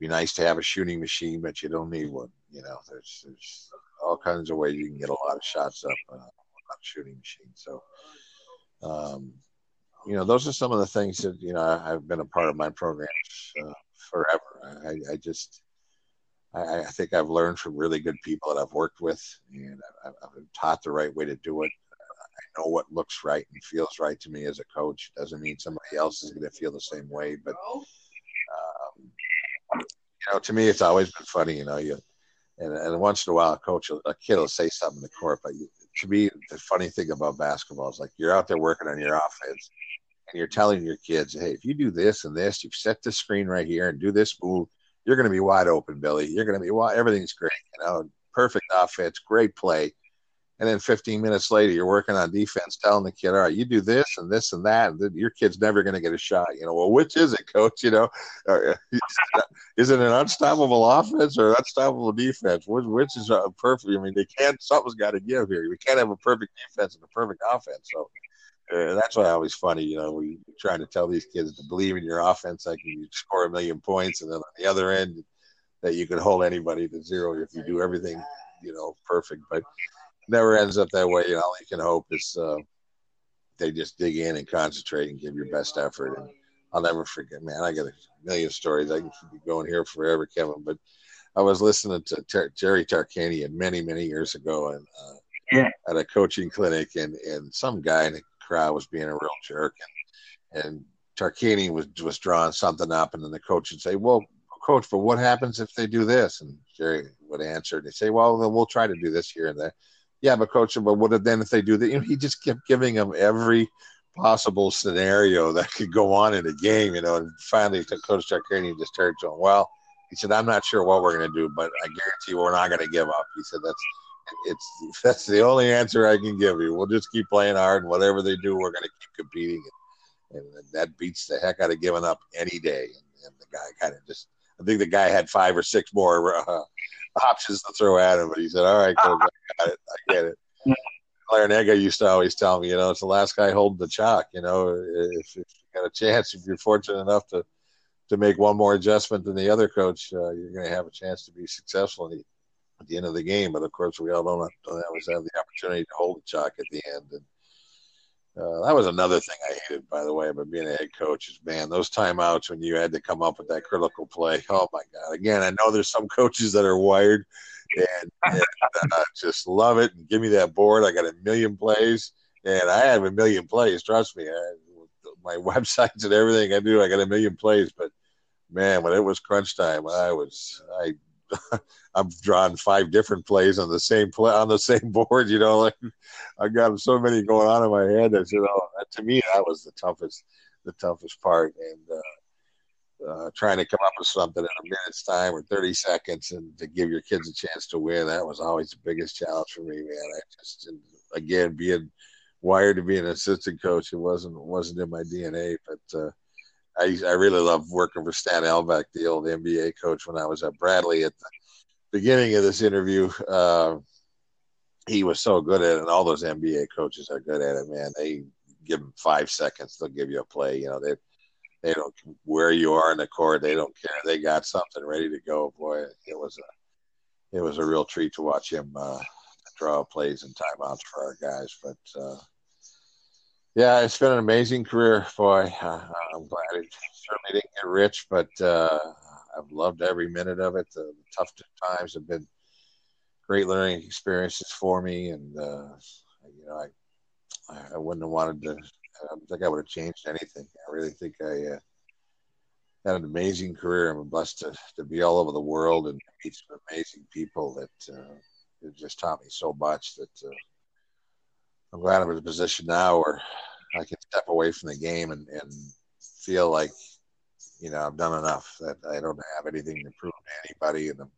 be nice to have a shooting machine, but you don't need one. You know, there's there's all kinds of ways you can get a lot of shots up uh, on a shooting machine. So, um, you know, those are some of the things that you know I've been a part of my programs uh, forever. I, I just I, I, think I've learned from really good people that I've worked with, and I've, I've been taught the right way to do it. I know what looks right and feels right to me as a coach. Doesn't mean somebody else is going to feel the same way, but you know, to me, it's always been funny. You know, you and, and once in a while, a coach, a kid will say something in the court. But you, to me, the funny thing about basketball is like you're out there working on your offense, and you're telling your kids, "Hey, if you do this and this, you've set the screen right here and do this move, you're going to be wide open, Billy. You're going to be wide. Everything's great. You know, perfect offense, great play." And then 15 minutes later, you're working on defense, telling the kid, "All right, you do this and this and that, and your kid's never going to get a shot." You know, well, which is it, coach? You know, is it an unstoppable offense or unstoppable defense? Which, which is a perfect? I mean, they can't. Something's got to give here. We can't have a perfect defense and a perfect offense. So uh, that's why I always funny. You know, we trying to tell these kids to believe in your offense, like you score a million points, and then on the other end, that you can hold anybody to zero if you do everything, you know, perfect. But never ends up that way. You know, all you can hope is uh, they just dig in and concentrate and give your best effort. And I'll never forget, man. I got a million stories. I can be going here forever, Kevin. But I was listening to Ter- Jerry Tarkanian many, many years ago, and uh, yeah. at a coaching clinic, and and some guy in the crowd was being a real jerk, and and Tarkanian was was drawing something up, and then the coach would say, "Well, coach, but what happens if they do this?" And Jerry would answer, and he'd say, "Well, then we'll try to do this here and there." Yeah, but coach, but what then if they do that? You know, he just kept giving them every possible scenario that could go on in a game, you know. And finally, Coach Tarkanian just turned to him. Well, he said, "I'm not sure what we're going to do, but I guarantee we're not going to give up." He said, "That's it's that's the only answer I can give you. We'll just keep playing hard, and whatever they do, we're going to keep competing." And, and that beats the heck out of giving up any day. And, and the guy kind of just, I think the guy had five or six more uh, options to throw at him, but he said, "All right, I got it. I get it." Larrañaga used to always tell me, you know, it's the last guy holding the chalk. You know, if, if you got a chance, if you're fortunate enough to to make one more adjustment than the other coach, uh, you're going to have a chance to be successful at the end of the game. But of course, we all don't, don't always have the opportunity to hold the chalk at the end. And uh, that was another thing I hated, by the way, about being a head coach. Is man, those timeouts when you had to come up with that critical play. Oh my God! Again, I know there's some coaches that are wired and, and uh, just love it and give me that board. I got a million plays, and I have a million plays. Trust me, I, my websites and everything I do, I got a million plays. But man, when it was crunch time, I was I I've drawing five different plays on the same play on the same board. You know, like I got so many going on in my head that you know to me that was the toughest the toughest part, and uh, uh, trying to come up with something in a minute's time or thirty seconds and to give your kids a chance to win. That was always the biggest challenge for me, man. I just again being wired to be an assistant coach, it wasn't wasn't in my DNA, but. Uh, I, I really love working for Stan Albeck, the old NBA coach, when I was at Bradley at the beginning of this interview. Uh, he was so good at it, and all those NBA coaches are good at it, man. They give them five seconds, they'll give you a play. You know, they they don't where you are in the court, they don't care. They got something ready to go. Boy, it was a it was a real treat to watch him uh, draw plays and timeouts for our guys. But uh, yeah, it's been an amazing career, boy. Uh, I'm glad it certainly didn't get rich, but uh, I've loved every minute of it. The, the, tough times have been great learning experiences for me, and uh, you know, I I wouldn't have wanted to. I don't think I would have changed anything. I really think I uh, had an amazing career. I'm blessed to, to be all over the world and meet some amazing people that uh, just taught me so much that uh, I'm glad I'm in a position now where I can step away from the game and, and feel like, you know, I've done enough that I don't have anything to prove to anybody and I'm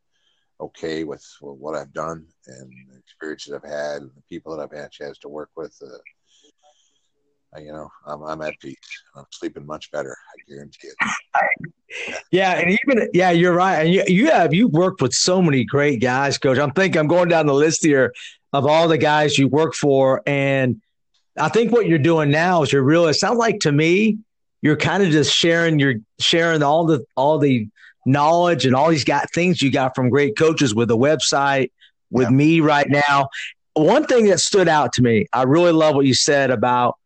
okay with, what I've done and the experiences I've had and the people that I've had a chance to work with. Uh, you know, I'm, I'm at peace. I'm sleeping much better. I guarantee it. yeah, and even yeah, you're right. And you, you have you worked with so many great guys, coach. I'm thinking I'm going down the list here of all the guys you work for. And I think what you're doing now is you're really, it sounds like to me, you're kind of just sharing your sharing all the all the knowledge and all these got things you got from great coaches with the website, with yeah. me right now. One thing that stood out to me, I really love what you said about,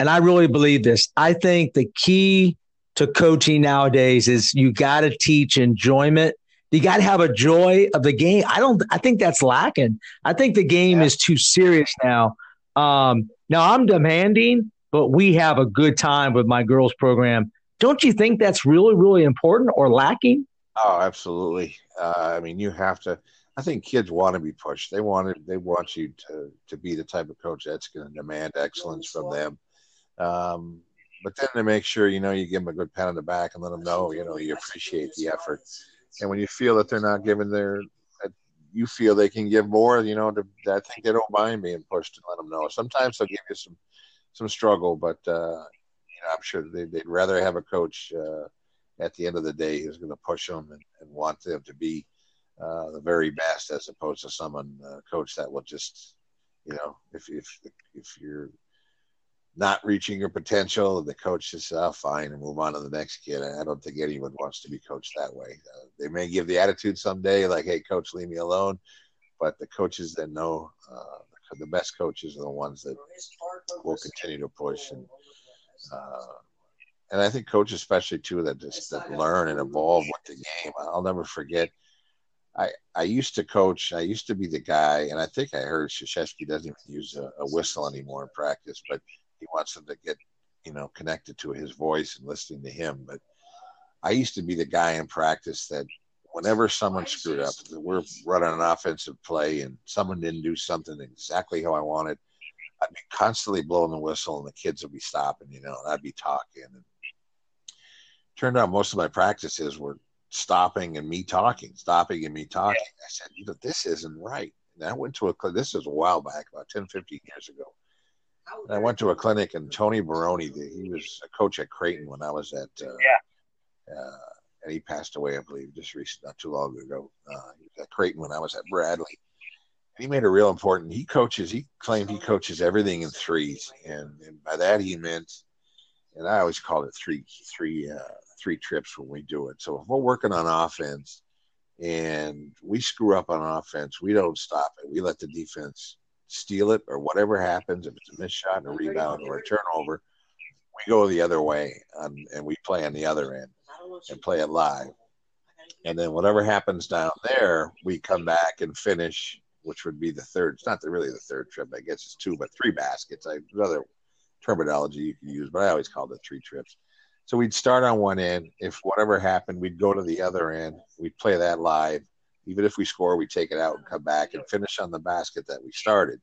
and I really believe this. I think the key to coaching nowadays is you got to teach enjoyment you got to have a joy of the game. I don't. I think that's lacking. I think the game yeah. is too serious now. Um, now I'm demanding, but we have a good time with my girls program. Don't you think that's really, really important or lacking? Oh, absolutely. Uh, I mean, you have to. I think kids want to be pushed. They want it. They want you to to be the type of coach that's going to demand excellence from them. Um, but then to make sure you know you give them a good pat on the back and let them know you know you appreciate the effort. And when you feel that they're not giving their, you feel they can give more, you know, to, I think they don't mind being pushed and let them know. Sometimes they'll give you some some struggle, but uh, you know I'm sure they, would rather have a coach uh, at the end of the day who's going to push them and, and want them to be uh, the very best, as opposed to someone uh, coach that will just, you know, if if if you're not reaching your potential, And the coach says, "Oh, fine," and move on to the next kid. I don't think anyone wants to be coached that way. Uh, they may give the attitude someday, like, "Hey, coach, leave me alone," but the coaches that know, uh, the best coaches are the ones that will continue to push and. Uh, and I think coaches, especially too, that just that learn and evolve with the game. I'll never forget I, I used to coach. I used to be the guy, and I think I heard Krzyzewski doesn't even use a, a, whistle anymore in practice, but he wants them to get, you know, connected to his voice and listening to him. But I used to be the guy in practice that whenever someone screwed up, we're running an offensive play and someone didn't do something exactly how I wanted, I'd be constantly blowing the whistle and the kids would be stopping, you know, and I'd be talking. And turned out most of my practices were stopping and me talking, stopping and me talking. I said, you know, this isn't right. And I went to a this is a while back, about 10, 15 years ago. And I went to a clinic and Tony Barone, he was a coach at Creighton when I was at, uh, yeah. Uh, and he passed away, I believe, just recent, not too long ago. Uh, he was at Creighton when I was at Bradley. He made a real important. He coaches. He claimed he coaches everything in threes, and, and by that he meant, and I always call it three, three, uh, three trips when we do it. So if we're working on offense and we screw up on offense, we don't stop it. We let the defense steal it or whatever happens. If it's a missed shot and a rebound or a turnover, we go the other way on, and we play on the other end and play it live. And then whatever happens down there, we come back and finish, which would be the third. It's not the, really the third trip. I guess it's two, but three baskets. I, another terminology you can use, but I always call it three trips. So we'd start on one end. If whatever happened, we'd go to the other end. We'd play that live. Even if we score, we take it out and come back and finish on the basket that we started.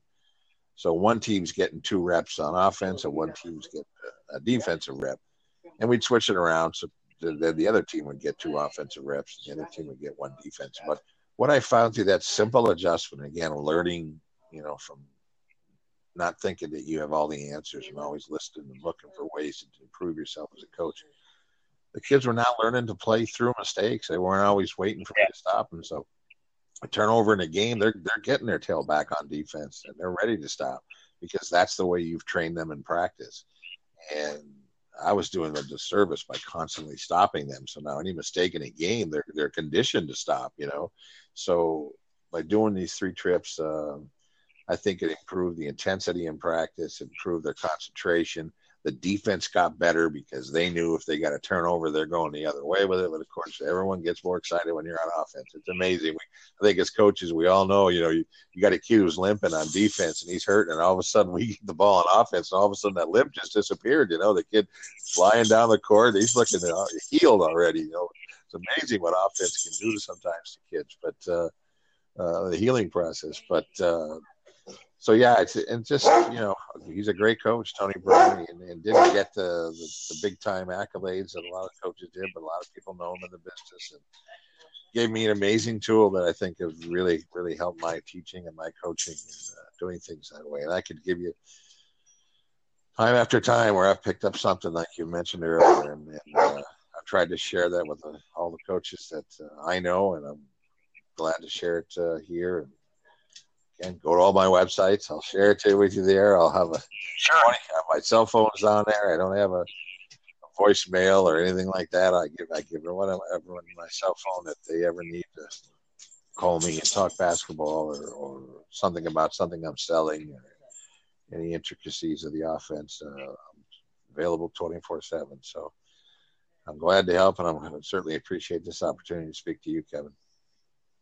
So one team's getting two reps on offense, and one team's getting a defensive rep. And we'd switch it around so then the other team would get two offensive reps, and the other team would get one defensive. But what I found through that simple adjustment, again, learning, you know, from not thinking that you have all the answers and always listening and looking for ways to improve yourself as a coach. The kids were now learning to play through mistakes. They weren't always waiting for me to stop them. So a turnover in a game, they're they're getting their tail back on defense and they're ready to stop because that's the way you've trained them in practice. And I was doing a disservice by constantly stopping them. So now any mistake in a game, they're they're conditioned to stop. You know, so by doing these three trips, uh, I think it improved the intensity in practice, improved their concentration. The defense got better because they knew if they got a turnover, they're going the other way with it. But of course, everyone gets more excited when you're on offense. It's amazing. We, I think as coaches, we all know, you know, you, you got a kid who's limping on defense and he's hurt, and all of a sudden we get the ball on offense, and all of a sudden that limp just disappeared. You know, the kid flying down the court, he's looking healed already. You know, it's amazing what offense can do sometimes to kids, but uh, uh, the healing process. But uh, so yeah, it's and just you know he's a great coach, Tony Barone, and, and didn't get the, the, the big time accolades that a lot of coaches did, but a lot of people know him in the business and gave me an amazing tool that I think has really really helped my teaching and my coaching and uh, doing things that way. And I could give you time after time where I've picked up something like you mentioned earlier, and, and uh, I've tried to share that with uh, all the coaches that uh, I know, and I'm glad to share it uh, here. And, Again, go to all my websites. I'll share it with you there. I'll have a sure. my cell phone is on there. I don't have a, a voicemail or anything like that. I give I give everyone everyone my cell phone if they ever need to call me and talk basketball or, or something about something I'm selling or any intricacies of the offense. Uh, I'm available 24 seven. So I'm glad to help, and I'm going to certainly appreciate this opportunity to speak to you, Kevin.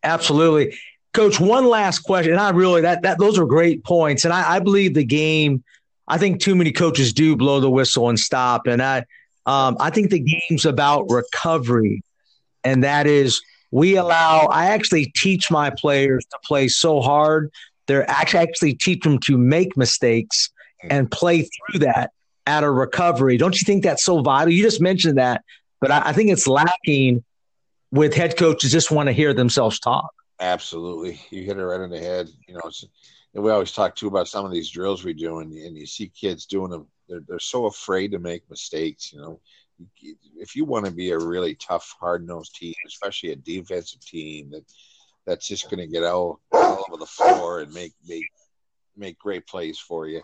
Absolutely. Coach, one last question. And I really that that those are great points. And I, I believe the game, I think too many coaches do blow the whistle and stop. And I um, I think the game's about recovery. and that is we allow. I actually teach my players to play so hard. They're actually actually teach them to make mistakes and play through that at a recovery. Don't you think that's so vital? You just mentioned that, but I, I think it's lacking with head coaches just want to hear themselves talk. Absolutely, you hit it right in the head. You know, and we always talk too about some of these drills we do, and, and you see kids doing them. They're, they're so afraid to make mistakes. You know, if you want to be a really tough, hard nosed team, especially a defensive team that that's just going to get all, all over the floor and make make make great plays for you.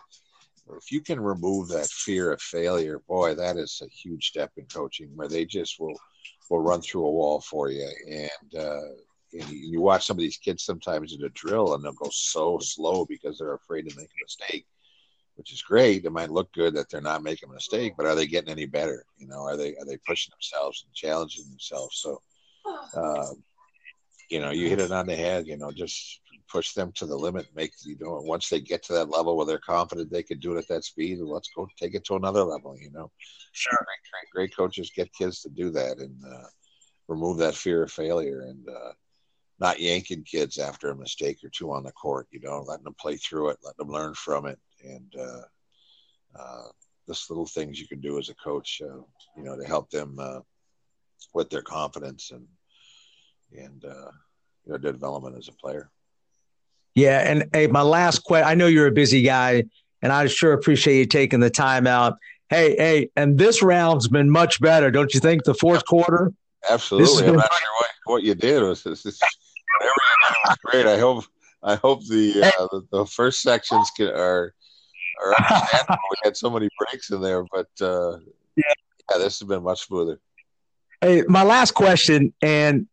If you can remove that fear of failure, boy, that is a huge step in coaching where they just will will run through a wall for you. And, uh, and you watch some of these kids sometimes in a drill and they'll go so slow because they're afraid to make a mistake which is great. It might look good that they're not making a mistake, but are they getting any better? You know, are they are they pushing themselves and challenging themselves? So, uh, you know, you hit it on the head. You know, just push them to the limit. Make you know, once they get to that level where they're confident they can do it at that speed, let's go take it to another level. You know, sure. Great, great, great coaches get kids to do that and uh, remove that fear of failure and. Uh, not yanking kids after a mistake or two on the court, you know, letting them play through it, letting them learn from it, and uh, uh, just little things you can do as a coach, uh, you know, to help them uh, with their confidence and and uh, you know their development as a player. Yeah, and hey, my last question. I know you're a busy guy, and I sure appreciate you taking the time out. Hey, hey, and this round's been much better, don't you think? The fourth quarter. Absolutely. I'm not sure what, what you did was this. this whatever you did was great. I hope I hope the uh, the, the, first sections can, are are understandable. we had so many breaks in there, but uh, yeah. yeah, this has been much smoother. Hey, my last question and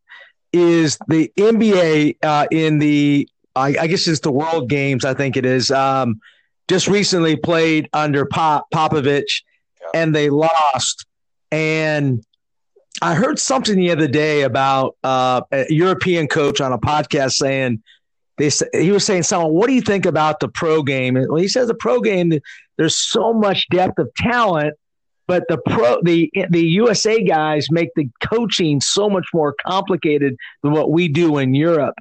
is the NBA uh, in the I, I, guess it's the World Games. I think it is. Um, just recently played under Pop Popovich, yeah. and they lost. And I heard something the other day about uh, a European coach on a podcast saying they he was saying, "Someone, what do you think about the pro game?" And when he says the pro game, there's so much depth of talent, but the pro the the USA guys make the coaching so much more complicated than what we do in Europe.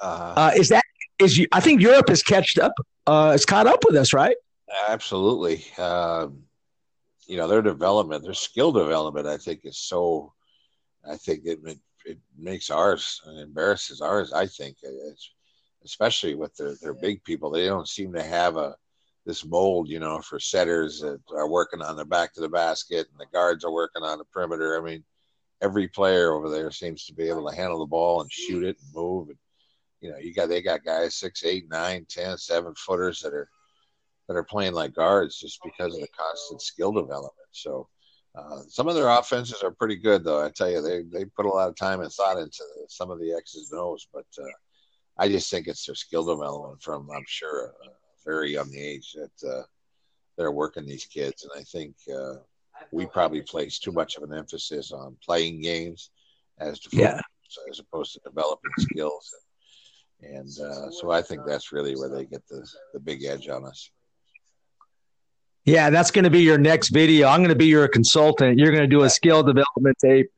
Uh, uh, is that is you, I think Europe has catched up. Uh, it's caught up with us, right? Absolutely. Um, you know their development, their skill development, I think is so. I think it it makes ours and embarrasses ours. I think uh, it's especially with their, their big people. They don't seem to have a this mold, you know, for setters that are working on the back to the basket and the guards are working on the perimeter. I mean, every player over there seems to be able to handle the ball and shoot it and move. And you know, you got they got guys six, eight, nine, ten, seven footers that are that are playing like guards just because of the constant skill development. So uh, some of their offenses are pretty good, though. I tell you, they they put a lot of time and thought into some of the X's and O's, but uh, I just think it's their skill development from, I'm sure, a very young age that uh, they're working these kids. And I think uh, we probably place too much of an emphasis on playing games as to yeah. as opposed to developing skills. And, and uh, so I think that's really where they get the, the big edge on us. Yeah, that's going to be your next video. I'm going to be your consultant. You're going to do a skill development tape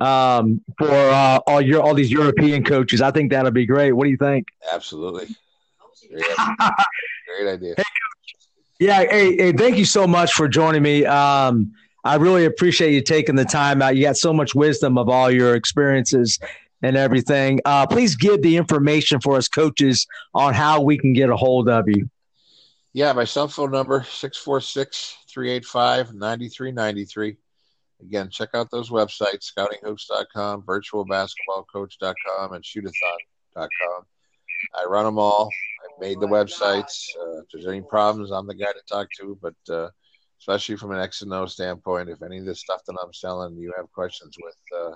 um, for uh, all your all these European coaches. I think that'll be great. What do you think? Absolutely, great idea. great idea. Hey, yeah, hey, hey, thank you so much for joining me. Um, I really appreciate you taking the time out. You got so much wisdom of all your experiences and everything. Uh, please give the information for us coaches on how we can get a hold of you. Yeah, my cell phone number 646 385 9393 Again, check out those websites, scoutinghoops.com, virtualbasketballcoach.com, and shootathon.com. I run them all. I've made the websites. Uh, if there's any problems, I'm the guy to talk to. But uh, especially from an X and O standpoint, if any of this stuff that I'm selling you have questions with, uh,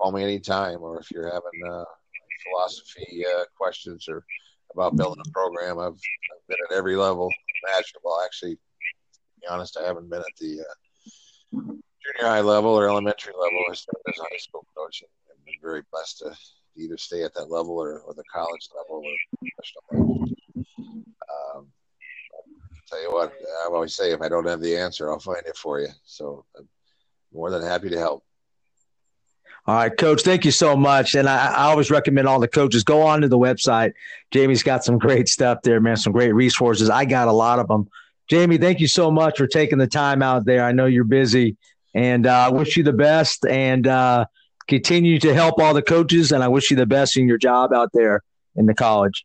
call me anytime. Or if you're having uh, philosophy uh, questions or about building a program, I've, I've, been at every level imaginable. Actually, to be honest, I haven't been at the uh, junior high level or elementary level. I started as a high school coach and, and been very blessed to either stay at that level or, or the college level or professional level. Um, tell you what, I always say if I don't have the answer, I'll find it for you. So I'm more than happy to help. All right, coach. Thank you so much. And I, I, always recommend all the coaches go on to the website. Jamie's got some great stuff there, man. Some great resources. I got a lot of them. Jamie, thank you so much for taking the time out there. I know you're busy, and uh, I wish you the best and uh, continue to help all the coaches. And I wish you the best in your job out there in the college.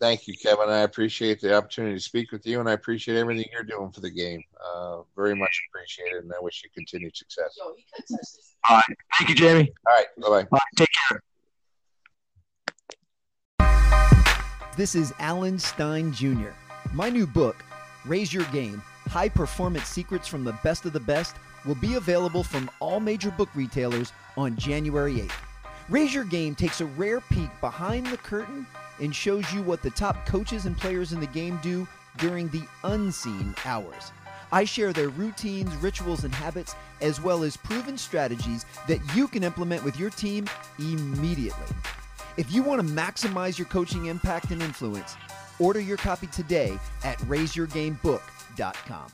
Thank you, Kevin. I appreciate the opportunity to speak with you, and I appreciate everything you're doing for the game. Uh, very much appreciated, and I wish you continued success. All right. Thank you, Jamie. All right. Bye bye. Take care. This is Alan Stein Jr. My new book, Raise Your Game High Performance Secrets from the Best of the Best, will be available from all major book retailers on January 8th. Raise Your Game takes a rare peek behind the curtain and shows you what the top coaches and players in the game do during the unseen hours. I share their routines, rituals, and habits, as well as proven strategies that you can implement with your team immediately. If you want to maximize your coaching impact and influence, order your copy today at raiseyourgamebook.com.